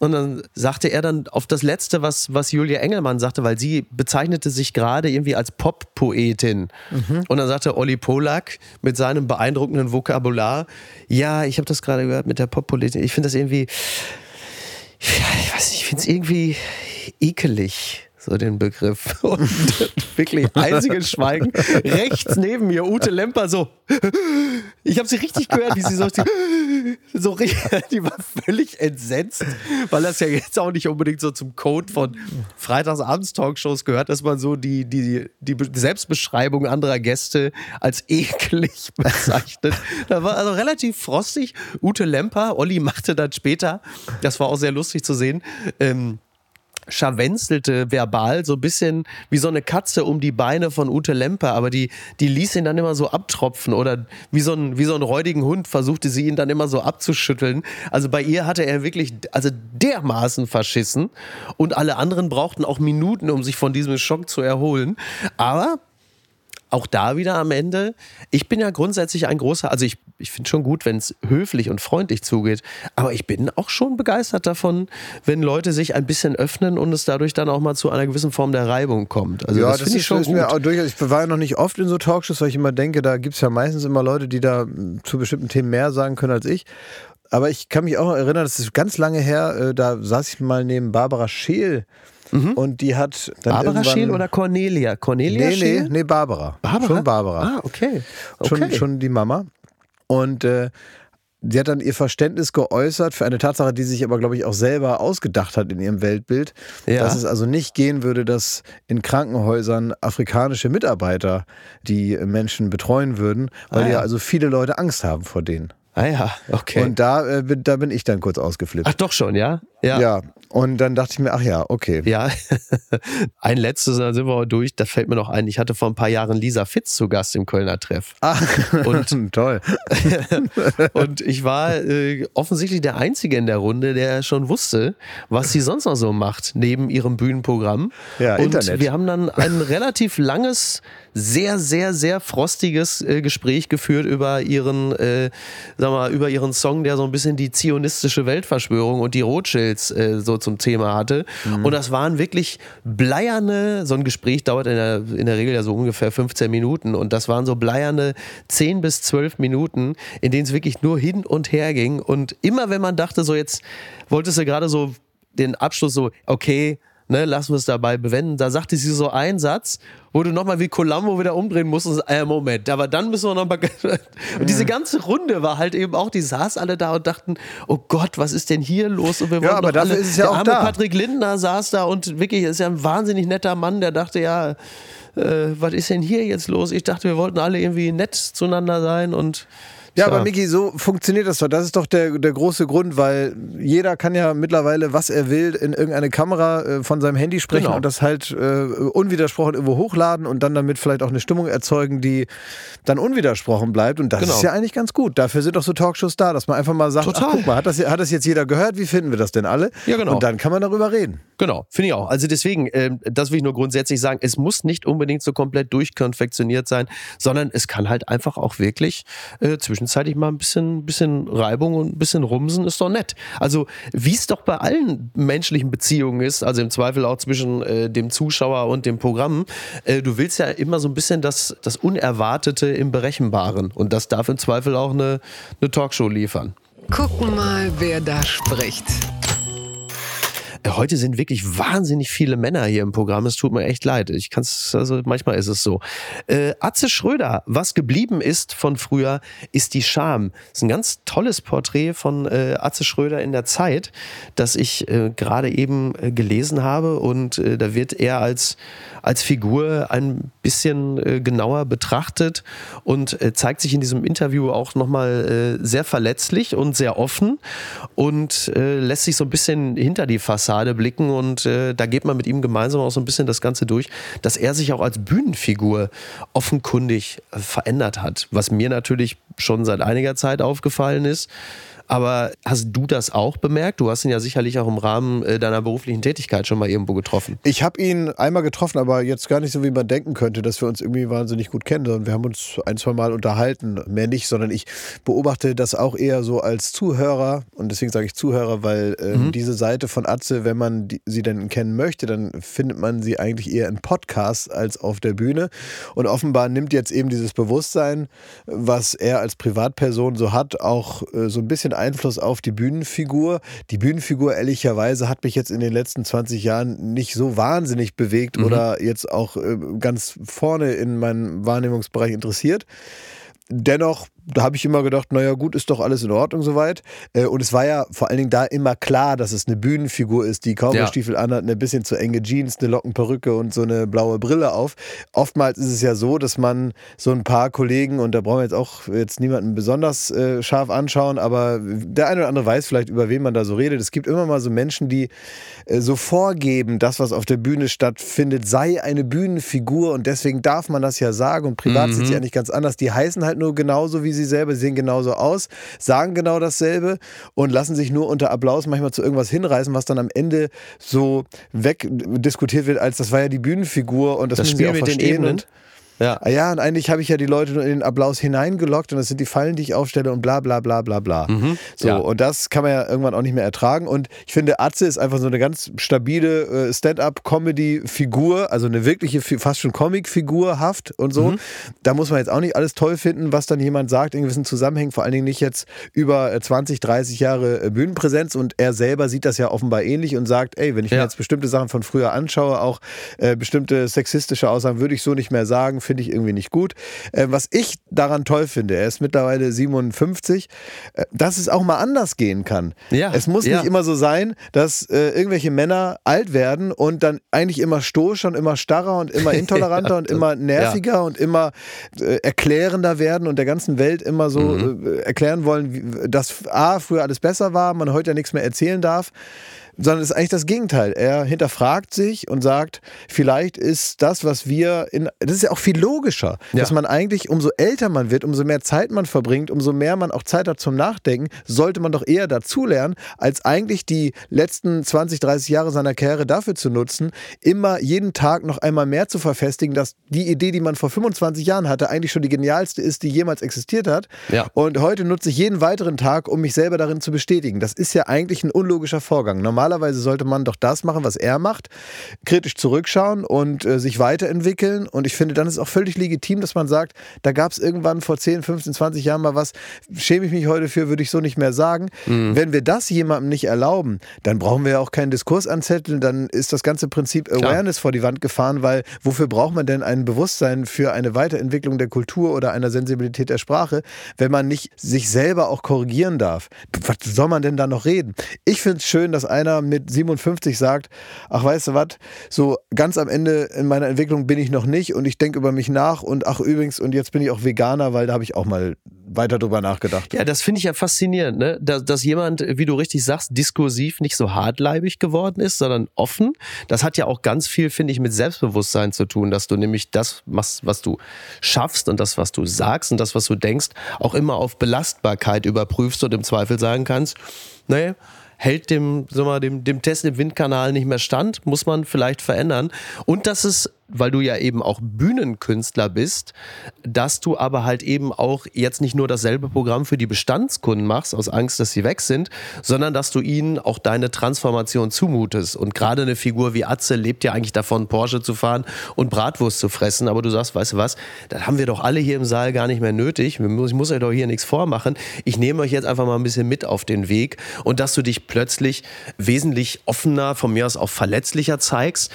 Und dann sagte er dann auf das Letzte, was, was Julia Engelmann sagte, weil sie bezeichnete sich gerade irgendwie als Pop-Poetin. Mhm. Und dann sagte Olli Polak mit seinem beeindruckenden Vokabular, ja, ich habe das gerade gehört mit der Pop-Poetin. Ich finde das irgendwie, ja, ich weiß nicht, ich finde es irgendwie ekelig so den Begriff. Und wirklich einziges Schweigen. Rechts neben mir Ute Lemper so. Ich habe sie richtig gehört, wie sie so, so die war völlig entsetzt, weil das ja jetzt auch nicht unbedingt so zum Code von Freitagsabends-Talkshows gehört, dass man so die, die, die Selbstbeschreibung anderer Gäste als eklig bezeichnet. Da war also relativ frostig. Ute Lemper, Olli machte dann später, das war auch sehr lustig zu sehen, ähm, scharwenzelte verbal so ein bisschen wie so eine Katze um die Beine von Ute Lemper, aber die, die ließ ihn dann immer so abtropfen oder wie so ein, wie so ein räudigen Hund versuchte sie ihn dann immer so abzuschütteln. Also bei ihr hatte er wirklich, also dermaßen verschissen und alle anderen brauchten auch Minuten, um sich von diesem Schock zu erholen. Aber auch da wieder am Ende, ich bin ja grundsätzlich ein großer, also ich, ich finde schon gut, wenn es höflich und freundlich zugeht, aber ich bin auch schon begeistert davon, wenn Leute sich ein bisschen öffnen und es dadurch dann auch mal zu einer gewissen Form der Reibung kommt. Also ja, das, das, finde ich schon gut. mir auch durchaus, ich war ja noch nicht oft in so Talkshows, weil ich immer denke, da gibt es ja meistens immer Leute, die da mm, zu bestimmten Themen mehr sagen können als ich. Aber ich kann mich auch noch erinnern, das ist ganz lange her, äh, da saß ich mal neben Barbara Scheel und die hat dann Mhm. Barbara Scheel oder Cornelia? Cornelia Nee, nee, nee, Barbara. Barbara? Schon Barbara. Ah, okay. okay. Schon, schon die Mama. Und äh, sie hat dann ihr Verständnis geäußert für eine Tatsache, die sich aber, glaube ich, auch selber ausgedacht hat in ihrem Weltbild, Ja. dass es also nicht gehen würde, dass in Krankenhäusern afrikanische Mitarbeiter die Menschen betreuen würden, weil Ah, ja. ja also viele Leute Angst haben vor denen. Ah ja, okay. Und da, äh, bin, da bin ich dann kurz ausgeflippt. ach doch schon, ja? ja. und dann dachte ich mir, ach ja, okay. Ja, ein letztes, dann sind wir auch durch. Da fällt mir noch ein, ich hatte vor ein paar Jahren Lisa Fitz zu Gast im Kölner Treff. Ah, Und- toll. Und ich war äh, offensichtlich der Einzige in der Runde, der schon wusste, was sie sonst noch so macht, neben ihrem Bühnenprogramm. Ja, Und Internet. wir haben dann ein relativ langes, sehr, sehr, sehr frostiges äh, Gespräch geführt über ihren, äh, sag mal, über ihren Song, der so ein bisschen die zionistische Weltverschwörung und die Rothschilds äh, so zum Thema hatte. Mhm. Und das waren wirklich bleierne, so ein Gespräch dauert in der, in der Regel ja so ungefähr 15 Minuten. Und das waren so bleierne 10 bis 12 Minuten, in denen es wirklich nur hin und her ging. Und immer wenn man dachte, so jetzt wolltest du gerade so den Abschluss so, okay, ne, lassen wir es dabei bewenden. Da sagte sie so einen Satz, wo du nochmal wie Columbo wieder umdrehen musst und so, äh, Moment, aber dann müssen wir nochmal. Und diese ganze Runde war halt eben auch, die saßen alle da und dachten, oh Gott, was ist denn hier los? Und wir Ja, wollten aber dafür alle, ist es ja der auch arme da. Patrick Lindner saß da und wirklich ist ja ein wahnsinnig netter Mann, der dachte, ja, äh, was ist denn hier jetzt los? Ich dachte, wir wollten alle irgendwie nett zueinander sein und. Ja, aber Miki, so funktioniert das doch. Das ist doch der, der große Grund, weil jeder kann ja mittlerweile, was er will, in irgendeine Kamera äh, von seinem Handy sprechen Genau. und das halt äh, unwidersprochen irgendwo hochladen und dann damit vielleicht auch eine Stimmung erzeugen, die dann unwidersprochen bleibt. Und das Genau. ist ja eigentlich ganz gut. Dafür sind doch so Talkshows da, dass man einfach mal sagt, Total. ach guck mal, hat das, hat das jetzt jeder gehört? Wie finden wir das denn alle? Ja, genau. Und dann kann man darüber reden. Genau, finde ich auch. Also deswegen, ähm, das will ich nur grundsätzlich sagen, es muss nicht unbedingt so komplett durchkonfektioniert sein, sondern es kann halt einfach auch wirklich äh, zwischenzeitlich mal ein bisschen, bisschen Reibung und ein bisschen Rumsen ist doch nett. Also wie es doch bei allen menschlichen Beziehungen ist, also im Zweifel auch zwischen äh, dem Zuschauer und dem Programm, äh, du willst ja immer so ein bisschen das, das Unerwartete im Berechenbaren und das darf im Zweifel auch eine, eine Talkshow liefern. Gucken mal, wer da spricht. Äh, Heute sind wirklich wahnsinnig viele Männer hier im Programm. Es tut mir echt leid. Ich kann's, also manchmal ist es so. Äh, Atze Schröder, was geblieben ist von früher, ist die Scham. Das ist ein ganz tolles Porträt von äh, Atze Schröder in der Zeit, das ich äh, gerade eben äh, gelesen habe. Und äh, da wird er als, als Figur ein bisschen äh, genauer betrachtet und zeigt sich in diesem Interview auch nochmal äh, sehr verletzlich und sehr offen und lässt sich so ein bisschen hinter die Fassade blicken und äh, da geht man mit ihm gemeinsam auch so ein bisschen das Ganze durch, dass er sich auch als Bühnenfigur offenkundig verändert hat, was mir natürlich schon seit einiger Zeit aufgefallen ist. Aber hast du das auch bemerkt? Du hast ihn ja sicherlich auch im Rahmen äh, deiner beruflichen Tätigkeit schon mal irgendwo getroffen. Ich habe ihn einmal getroffen, aber jetzt gar nicht so, wie man denken könnte, dass wir uns irgendwie wahnsinnig gut kennen, sondern wir haben uns ein, zwei Mal unterhalten. Mehr nicht, sondern ich beobachte das auch eher so als Zuhörer. Und deswegen sage ich Zuhörer, weil ähm, diese Seite von Atze, wenn man die, sie denn kennen möchte, dann findet man sie eigentlich eher in Podcasts als auf der Bühne. Und offenbar nimmt jetzt eben dieses Bewusstsein, was er als Privatperson so hat, auch äh, so ein bisschen Einfluss auf die Bühnenfigur. Die Bühnenfigur, ehrlicherweise, hat mich jetzt in den letzten 20 Jahren nicht so wahnsinnig bewegt oder jetzt auch äh, ganz vorne in meinem Wahrnehmungsbereich interessiert. Dennoch da habe ich immer gedacht, naja gut, ist doch alles in Ordnung soweit. Äh, und es war ja vor allen Dingen da immer klar, dass es eine Bühnenfigur ist, die Cowboystiefel ja. anhat, eine bisschen zu enge Jeans, eine Lockenperücke und so eine blaue Brille auf. Oftmals ist es ja so, dass man so ein paar Kollegen, und da brauchen wir jetzt auch jetzt niemanden besonders äh, scharf anschauen, aber der eine oder andere weiß vielleicht, über wen man da so redet. Es gibt immer mal so Menschen, die äh, so vorgeben, das, was auf der Bühne stattfindet, sei eine Bühnenfigur und deswegen darf man das ja sagen und privat mhm. sind sie ja nicht ganz anders. Die heißen halt nur genauso wie sie selber, sehen genauso aus, sagen genau dasselbe und lassen sich nur unter Applaus manchmal zu irgendwas hinreißen, was dann am Ende so wegdiskutiert wird, als das war ja die Bühnenfigur und das, das müssen Spiel sie auch verstehen. Und ja. Ah ja, und eigentlich habe ich ja die Leute nur in den Applaus hineingelockt und das sind die Fallen, die ich aufstelle und bla bla bla bla bla. Mhm. So, ja. und das kann man ja irgendwann auch nicht mehr ertragen. Und ich finde, Atze ist einfach so eine ganz stabile äh, Stand-up-Comedy-Figur, also eine wirkliche, fast schon Comic-Figurhaft und so. Mhm. Da muss man jetzt auch nicht alles toll finden, was dann jemand sagt in gewissen Zusammenhängen, vor allen Dingen nicht jetzt über 20, äh, 30 Jahre äh, Bühnenpräsenz und er selber sieht das ja offenbar ähnlich und sagt, ey, wenn ich ja. mir jetzt bestimmte Sachen von früher anschaue, auch äh, bestimmte sexistische Aussagen würde ich so nicht mehr sagen, finde ich irgendwie nicht gut. Äh, was ich daran toll finde, er ist mittlerweile 57, äh, dass es auch mal anders gehen kann. Ja, es muss ja. nicht immer so sein, dass äh, irgendwelche Männer alt werden und dann eigentlich immer stoischer und immer starrer und immer intoleranter ja, und immer nerviger und immer äh, erklärender werden und der ganzen Welt immer so mhm. Äh, erklären wollen, wie, dass A, früher alles besser war, man heute ja nichts mehr erzählen darf sondern es ist eigentlich das Gegenteil. Er hinterfragt sich und sagt, vielleicht ist das, was wir in, das ist ja auch viel logischer, ja. dass man eigentlich, umso älter man wird, umso mehr Zeit man verbringt, umso mehr man auch Zeit hat zum Nachdenken, sollte man doch eher dazulernen, als eigentlich die letzten 20, 30 Jahre seiner Karriere dafür zu nutzen, immer jeden Tag noch einmal mehr zu verfestigen, dass die Idee, die man vor 25 Jahren hatte, eigentlich schon die genialste ist, die jemals existiert hat. Ja. Und heute nutze ich jeden weiteren Tag, um mich selber darin zu bestätigen. Das ist ja eigentlich ein unlogischer Vorgang. Normal normalerweise sollte man doch das machen, was er macht, kritisch zurückschauen und äh, sich weiterentwickeln. Und ich finde, dann ist es auch völlig legitim, dass man sagt, da gab es irgendwann vor 10, 15, 20 Jahren mal was, schäme ich mich heute für, würde ich so nicht mehr sagen. Mhm. Wenn wir das jemandem nicht erlauben, dann brauchen wir ja auch keinen Diskurs anzetteln, dann ist das ganze Prinzip Awareness Klar. vor die Wand gefahren, weil wofür braucht man denn ein Bewusstsein für eine Weiterentwicklung der Kultur oder einer Sensibilität der Sprache, wenn man nicht sich selber auch korrigieren darf? Was soll man denn da noch reden? Ich finde es schön, dass einer mit 57 sagt, ach weißt du was, so ganz am Ende in meiner Entwicklung bin ich noch nicht und ich denke über mich nach und ach übrigens und jetzt bin ich auch Veganer, weil da habe ich auch mal weiter drüber nachgedacht. Ja, das finde ich ja faszinierend, ne? dass, dass jemand, wie du richtig sagst, diskursiv nicht so hartleibig geworden ist, sondern offen. Das hat ja auch ganz viel, finde ich, mit Selbstbewusstsein zu tun, dass du nämlich das machst, was du schaffst und das, was du sagst und das, was du denkst, auch immer auf Belastbarkeit überprüfst und im Zweifel sagen kannst, nee, hält dem, sag mal, dem, dem Test im Windkanal nicht mehr stand, muss man vielleicht verändern. Und dass es weil du ja eben auch Bühnenkünstler bist, dass du aber halt eben auch jetzt nicht nur dasselbe Programm für die Bestandskunden machst, aus Angst, dass sie weg sind, sondern dass du ihnen auch deine Transformation zumutest. Und gerade eine Figur wie Atze lebt ja eigentlich davon, Porsche zu fahren und Bratwurst zu fressen. Aber du sagst, weißt du was, das haben wir doch alle hier im Saal gar nicht mehr nötig. Ich muss euch doch hier nichts vormachen. Ich nehme euch jetzt einfach mal ein bisschen mit auf den Weg und dass du dich plötzlich wesentlich offener, von mir aus auch verletzlicher zeigst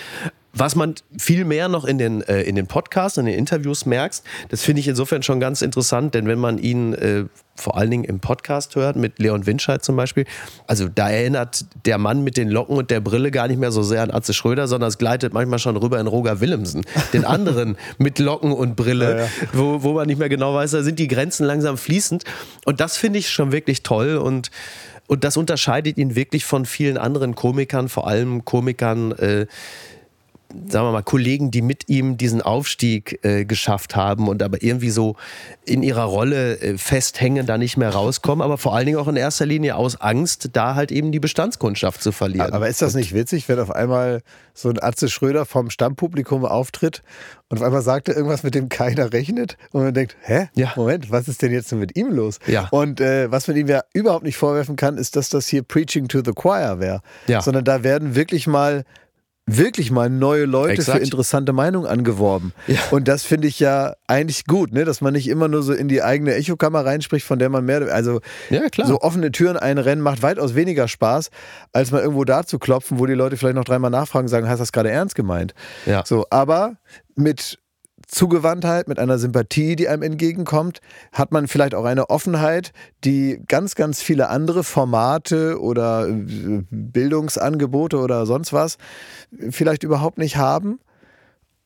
was man viel mehr noch in den, äh, in den Podcasts, in den Interviews merkst, das finde ich insofern schon ganz interessant, denn wenn man ihn äh, vor allen Dingen im Podcast hört, mit Leon Winscheid zum Beispiel, also da erinnert der Mann mit den Locken und der Brille gar nicht mehr so sehr an Atze Schröder, sondern es gleitet manchmal schon rüber in Roger Willemsen, den anderen mit Locken und Brille, ja, ja. Wo, wo man nicht mehr genau weiß, da sind die Grenzen langsam fließend. Und das finde ich schon wirklich toll und und das unterscheidet ihn wirklich von vielen anderen Komikern, vor allem Komikern, äh, sagen wir mal, Kollegen, die mit ihm diesen Aufstieg äh, geschafft haben und aber irgendwie so in ihrer Rolle äh, festhängen, da nicht mehr rauskommen, aber vor allen Dingen auch in erster Linie aus Angst, da halt eben die Bestandskundschaft zu verlieren. Aber ist das nicht witzig, wenn auf einmal so ein Atze Schröder vom Stammpublikum auftritt und auf einmal sagt er irgendwas, mit dem keiner rechnet und man denkt, hä? Ja. Moment, was ist denn jetzt mit ihm los? Ja. Und äh, was man ihm ja überhaupt nicht vorwerfen kann, ist, dass das hier Preaching to the Choir wäre. Ja. Sondern da werden wirklich mal wirklich mal neue Leute Exakt. für interessante Meinungen angeworben. Ja. Und das finde ich ja eigentlich gut, ne? dass man nicht immer nur so in die eigene Echokammer reinspricht, von der man mehr, also ja, so offene Türen einrennen macht weitaus weniger Spaß, als mal irgendwo da zu klopfen, wo die Leute vielleicht noch dreimal nachfragen, sagen, hast du das gerade ernst gemeint? Ja. So, aber mit Zugewandtheit, mit einer Sympathie, die einem entgegenkommt, hat man vielleicht auch eine Offenheit, die ganz, ganz viele andere Formate oder äh, Bildungsangebote oder sonst was vielleicht überhaupt nicht haben.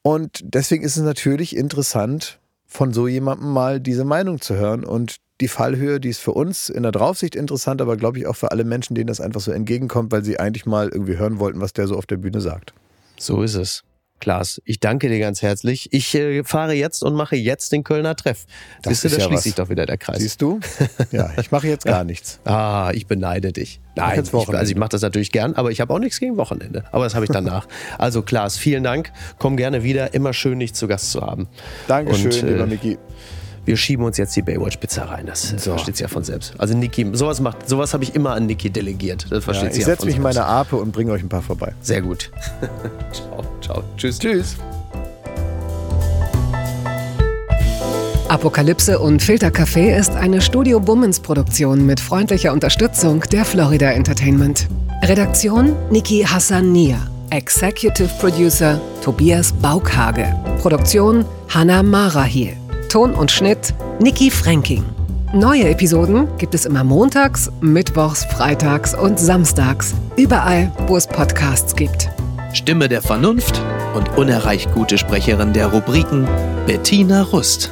Und deswegen ist es natürlich interessant, von so jemandem mal diese Meinung zu hören und die Fallhöhe, die ist für uns in der Draufsicht interessant, aber glaube ich auch für alle Menschen, denen das einfach so entgegenkommt, weil sie eigentlich mal irgendwie hören wollten, was der so auf der Bühne sagt. So ist es. Klaas, ich danke dir ganz herzlich. Ich äh, fahre jetzt und mache jetzt den Kölner Treff. Das Siehst du, da ja schließt was. sich doch wieder der Kreis. Siehst du? Ja, ich mache jetzt gar nichts. Ah, ich beneide dich. Nein, ich, also ich mache das natürlich gern, aber ich habe auch nichts gegen Wochenende. Aber das habe ich danach. also Klaas, vielen Dank. Komm gerne wieder. Immer schön, dich zu Gast zu haben. Dankeschön, Und, äh, lieber Miki. Wir schieben uns jetzt die Baywatch-Pizza rein. Das So. versteht sie ja von selbst. Also Niki, sowas macht, sowas habe ich immer an Niki delegiert. Das Ja, versteht sie ich ja setze mich in meine Ape und bringe euch ein paar vorbei. Sehr gut. ciao, ciao. Tschüss. Tschüss. Apokalypse und Filtercafé ist eine Studio Bummens Produktion mit freundlicher Unterstützung der Florida Entertainment. Redaktion Niki Hassania. Executive Producer Tobias Baukhage. Produktion Hanna Marahiel. Ton und Schnitt Niki Fränking. Neue Episoden gibt es immer montags, mittwochs, freitags und samstags. Überall, wo es Podcasts gibt. Stimme der Vernunft und unerreicht gute Sprecherin der Rubriken Bettina Rust.